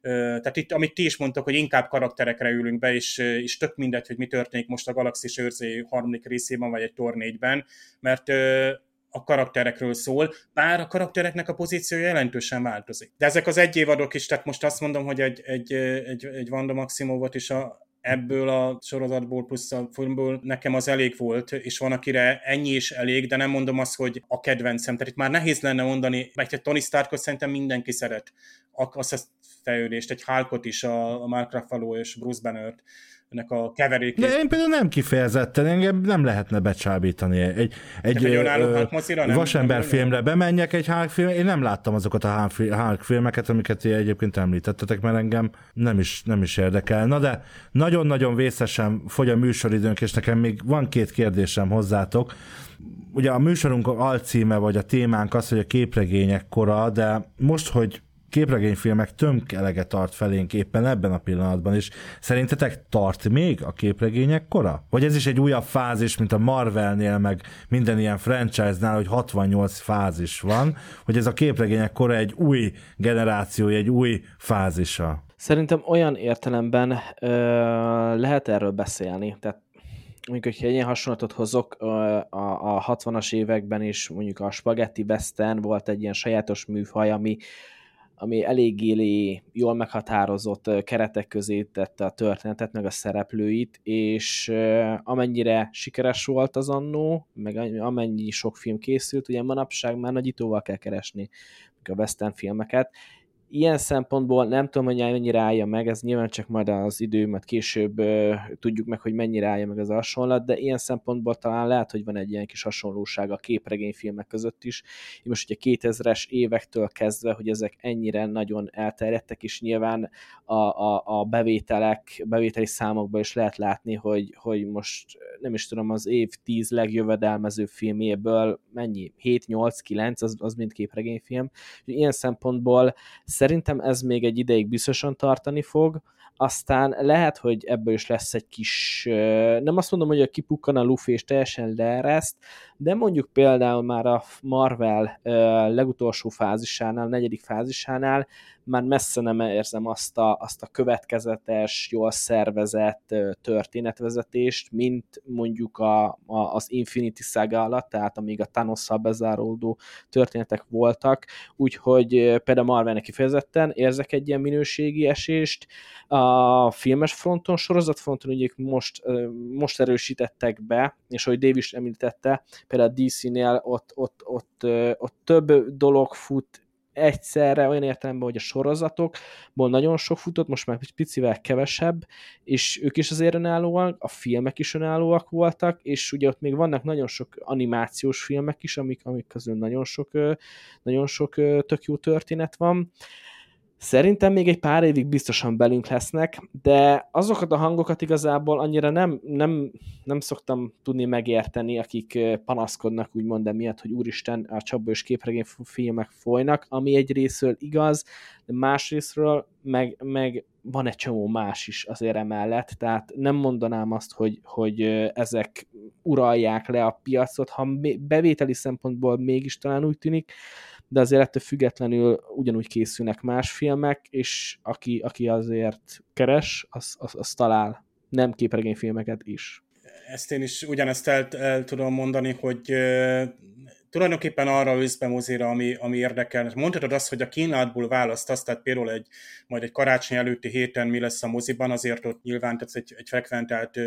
Speaker 3: Tehát itt, amit ti is mondtok, hogy inkább karakterekre ülünk be, és, és tök mindegy, hogy mi történik most a Galaxis őrzé harmadik részében, vagy egy Tor 4-ben, mert a karakterekről szól, bár a karaktereknek a pozíciója jelentősen változik. De ezek az egyévadok is, tehát most azt mondom, hogy egy, egy, egy, egy Vanda Maximovot is a, ebből a sorozatból plusz a filmből nekem az elég volt, és van, akire ennyi is elég, de nem mondom azt, hogy a kedvencem. Tehát itt már nehéz lenne mondani, mert egy Tony Starkot szerintem mindenki szeret. Azt a fejlődést, egy Hulkot is, a, Mark Ruffalo és Bruce Banner-t ennek a keverékét.
Speaker 2: De én például nem kifejezetten, engem nem lehetne becsábítani. Egy, egy
Speaker 3: ö,
Speaker 2: vasember nem, filmre bemenjek egy Hulk film, én nem láttam azokat a Hulk filmeket, amiket ti egyébként említettetek, mert engem nem is, nem is érdekel. Na de nagyon-nagyon vészesen fogy a műsoridőnk, és nekem még van két kérdésem hozzátok ugye a műsorunk alcíme, vagy a témánk az, hogy a képregények kora, de most, hogy képregényfilmek tömkelege tart felénk éppen ebben a pillanatban, és szerintetek tart még a képregények kora? Vagy ez is egy újabb fázis, mint a Marvelnél, meg minden ilyen franchise-nál, hogy 68 fázis van, hogy ez a képregények kora egy új generáció, egy új fázisa?
Speaker 4: Szerintem olyan értelemben ö, lehet erről beszélni, tehát mondjuk, hogyha egy ilyen hasonlatot hozok, a, a 60-as években is mondjuk a Spaghetti Western volt egy ilyen sajátos műfaj, ami, ami eléggé jól meghatározott keretek közé tette a történetet, meg a szereplőit, és amennyire sikeres volt az annó, meg amennyi sok film készült, ugye manapság már nagyítóval kell keresni a western filmeket, ilyen szempontból nem tudom, hogy mennyire állja meg, ez nyilván csak majd az idő, majd később tudjuk meg, hogy mennyire állja meg az hasonlat, de ilyen szempontból talán lehet, hogy van egy ilyen kis hasonlóság a képregényfilmek között is. Most ugye 2000-es évektől kezdve, hogy ezek ennyire nagyon elterjedtek, és nyilván a, a, a bevételek, bevételi számokban is lehet látni, hogy, hogy most nem is tudom, az év 10 legjövedelmező filméből mennyi? 7, 8, 9, az, az mind képregényfilm. Ilyen szempontból Szerintem ez még egy ideig biztosan tartani fog, aztán lehet, hogy ebből is lesz egy kis, nem azt mondom, hogy a kipukkan a lufi és teljesen leereszt, de mondjuk például már a Marvel legutolsó fázisánál, negyedik fázisánál már messze nem érzem azt a, azt a következetes, jól szervezett történetvezetést, mint mondjuk a, a, az Infinity Saga alatt, tehát amíg a thanos bezáródó történetek voltak, úgyhogy például Marvelnek kifejezetten érzek egy ilyen minőségi esést. A filmes fronton, sorozatfronton ugye most, most erősítettek be, és ahogy Dave is említette, például a DC-nél ott, ott, ott, ott több dolog fut egyszerre, olyan értelemben, hogy a sorozatokból nagyon sok futott, most már egy picivel kevesebb, és ők is azért önállóak, a filmek is önállóak voltak, és ugye ott még vannak nagyon sok animációs filmek is, amik, amik közül nagyon sok, nagyon sok tök jó történet van. Szerintem még egy pár évig biztosan belünk lesznek, de azokat a hangokat igazából annyira nem, nem, nem szoktam tudni megérteni, akik panaszkodnak úgymond emiatt, hogy úristen, a Csaba és képregény filmek folynak, ami egy részről igaz, de másrésztről meg, meg van egy csomó más is azért emellett, tehát nem mondanám azt, hogy, hogy ezek uralják le a piacot, ha bevételi szempontból mégis talán úgy tűnik, de azért ettől függetlenül ugyanúgy készülnek más filmek, és aki, aki azért keres, az, az, az talál nem képregényfilmeket is.
Speaker 3: Ezt én is ugyanezt el, el tudom mondani, hogy uh, tulajdonképpen arra ősz be mozira, ami, ami érdekel. Mondhatod azt, hogy a kínálatból választasz, tehát például egy, majd egy karácsony előtti héten mi lesz a moziban, azért ott nyilván tehát egy, egy frekventált uh,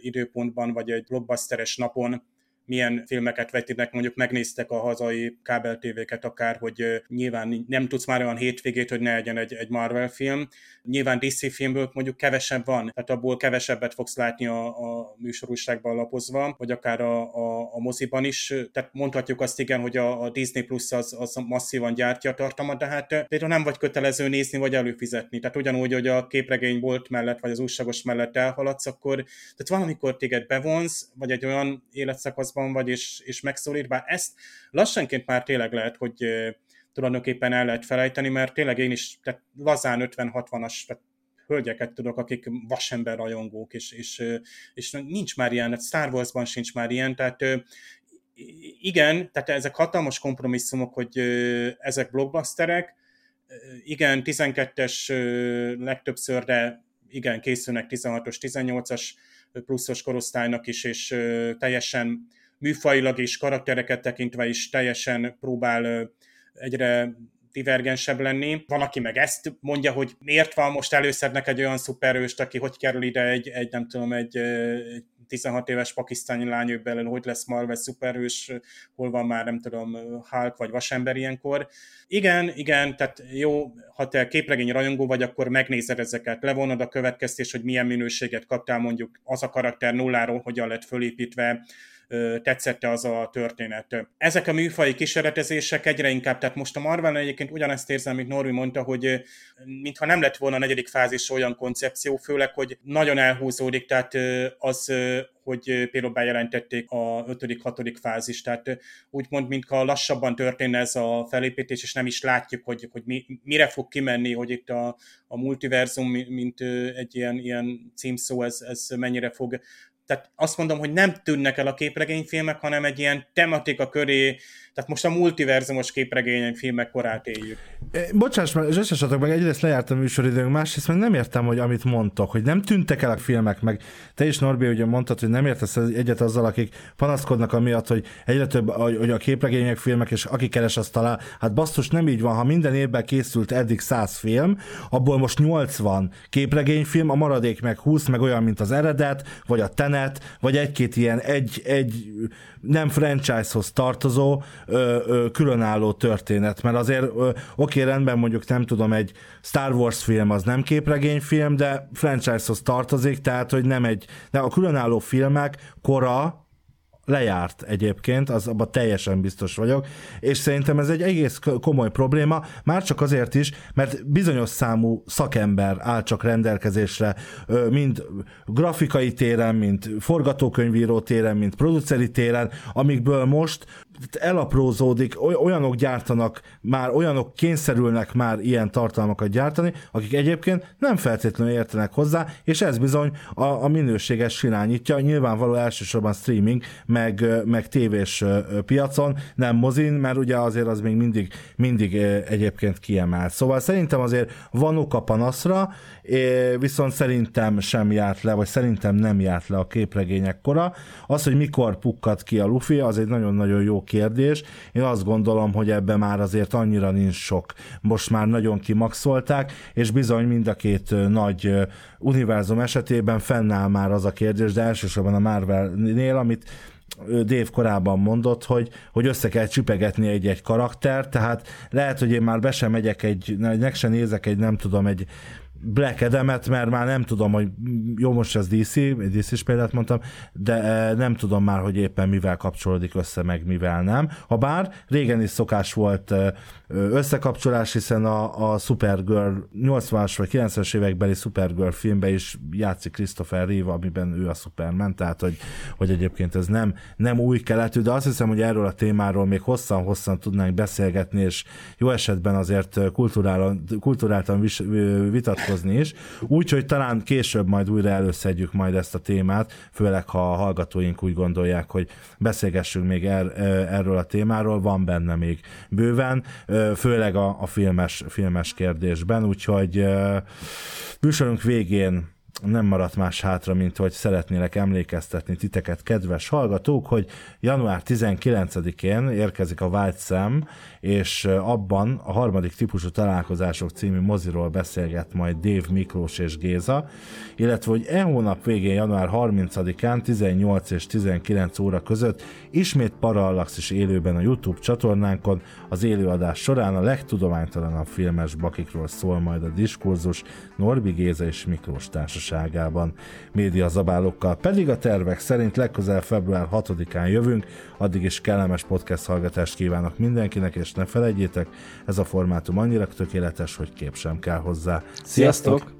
Speaker 3: időpontban, vagy egy blockbusteres napon milyen filmeket vetítek, mondjuk megnéztek a hazai kábeltévéket akár, hogy nyilván nem tudsz már olyan hétvégét, hogy ne legyen egy, egy Marvel film. Nyilván DC filmből mondjuk kevesebb van, tehát abból kevesebbet fogsz látni a, a műsorúságban lapozva, vagy akár a, a, a moziban is. Tehát mondhatjuk azt igen, hogy a, a Disney Plus az, az masszívan gyártja a tartalmat, de hát például nem vagy kötelező nézni, vagy előfizetni. Tehát ugyanúgy, hogy a képregénybolt mellett, vagy az újságos mellett elhaladsz, akkor tehát valamikor téged bevonz, vagy egy olyan életszakaszban, van vagy, és, és megszólít, bár ezt lassanként már tényleg lehet, hogy tulajdonképpen el lehet felejteni, mert tényleg én is, tehát lazán 50-60-as, tehát hölgyeket tudok, akik vasember rajongók, és, és, és nincs már ilyen, Star Wars-ban sincs már ilyen, tehát igen, tehát ezek hatalmas kompromisszumok, hogy ezek blockbusterek, igen, 12-es legtöbbször, de igen, készülnek 16-os, 18-as pluszos korosztálynak is, és teljesen műfajilag és karaktereket tekintve is teljesen próbál egyre divergensebb lenni. Van, aki meg ezt mondja, hogy miért van most előszednek egy olyan szuperőst, aki hogy kerül ide egy, egy nem tudom, egy, egy 16 éves pakisztáni lány belül, hogy lesz Marvel szuperős, hol van már, nem tudom, Hulk vagy Vasember ilyenkor. Igen, igen, tehát jó, ha te képregény rajongó vagy, akkor megnézed ezeket, levonod a következtés, hogy milyen minőséget kaptál mondjuk az a karakter nulláról, hogyan lett fölépítve, tetszette az a történet. Ezek a műfai kísérletezések egyre inkább, tehát most a Marvel egyébként ugyanezt érzem, mint Norvi mondta, hogy mintha nem lett volna a negyedik fázis olyan koncepció, főleg, hogy nagyon elhúzódik, tehát az hogy például bejelentették a 5.-6. fázis, tehát úgymond, mintha lassabban történne ez a felépítés, és nem is látjuk, hogy, hogy mi, mire fog kimenni, hogy itt a, a multiverzum, mint egy ilyen, ilyen címszó, ez, ez mennyire fog tehát azt mondom, hogy nem tűnnek el a képregényfilmek, hanem egy ilyen tematika köré, tehát most a multiverzumos képregényfilmek korát éljük.
Speaker 2: Bocsáss meg, zsessesatok meg, egyrészt lejárt a műsoridőnk, másrészt meg nem értem, hogy amit mondtok, hogy nem tűntek el a filmek, meg te is Norbi ugye mondtad, hogy nem értesz egyet azzal, akik panaszkodnak amiatt, hogy egyre több hogy a képregények filmek, és aki keres, azt talál. Hát basszus, nem így van, ha minden évben készült eddig 100 film, abból most 80 képregényfilm, a maradék meg 20, meg olyan, mint az eredet, vagy a Tenet, vagy egy-két ilyen egy, egy nem franchise-hoz tartozó ö, ö, különálló történet, mert azért ö, oké, rendben mondjuk nem tudom, egy Star Wars film az nem képregényfilm, de franchise-hoz tartozik, tehát hogy nem egy, de a különálló filmek kora, lejárt egyébként, az abban teljesen biztos vagyok, és szerintem ez egy egész komoly probléma, már csak azért is, mert bizonyos számú szakember áll csak rendelkezésre, mind grafikai téren, mind forgatókönyvíró téren, mind produceri téren, amikből most elaprózódik, olyanok gyártanak már, olyanok kényszerülnek már ilyen tartalmakat gyártani, akik egyébként nem feltétlenül értenek hozzá, és ez bizony a, a minőséges irányítja, nyilvánvaló elsősorban streaming, meg, meg tévés piacon, nem mozin, mert ugye azért az még mindig, mindig egyébként kiemelt. Szóval szerintem azért van oka panaszra, viszont szerintem sem járt le, vagy szerintem nem járt le a képregények kora. Az, hogy mikor pukkad ki a Luffy, az egy nagyon-nagyon jó kérdés. Én azt gondolom, hogy ebben már azért annyira nincs sok. Most már nagyon kimaxolták, és bizony mind a két nagy univerzum esetében fennáll már az a kérdés, de elsősorban a Marvel-nél, amit Dave korábban mondott, hogy, hogy össze kell csipegetni egy-egy karakter, tehát lehet, hogy én már be sem megyek egy, meg sem nézek egy, nem tudom, egy Black Adam-et, mert már nem tudom, hogy jó, most ez DC, DC-s példát mondtam, de eh, nem tudom már, hogy éppen mivel kapcsolódik össze, meg mivel nem. Ha bár régen is szokás volt eh, összekapcsolás, hiszen a, a Supergirl 80-as vagy 90-es évekbeli Supergirl filmbe is játszik Christopher Reeve, amiben ő a Superman, tehát hogy, hogy egyébként ez nem, nem új keletű, de azt hiszem, hogy erről a témáról még hosszan-hosszan tudnánk beszélgetni, és jó esetben azért kulturáltan vitatkozni is. Úgyhogy talán később majd újra előszedjük majd ezt a témát, főleg ha a hallgatóink úgy gondolják, hogy beszélgessünk még er, erről a témáról, van benne még bőven főleg a, a filmes, filmes kérdésben, úgyhogy műsorunk végén nem maradt más hátra, mint hogy szeretnélek emlékeztetni titeket, kedves hallgatók, hogy január 19-én érkezik a Sam, és abban a harmadik típusú találkozások című moziról beszélget majd Dave Miklós és Géza, illetve hogy e hónap végén, január 30-án 18 és 19 óra között ismét Parallax is élőben a YouTube csatornánkon az élőadás során a legtudománytalanabb filmes bakikról szól majd a diskurzus Norbi Géza és Miklós társaságában. Média zabálókkal pedig a tervek szerint legközelebb február 6-án jövünk, addig is kellemes podcast hallgatást kívánok mindenkinek, és ne felejtjétek, ez a formátum annyira tökéletes, hogy kép sem kell hozzá.
Speaker 4: Sziasztok!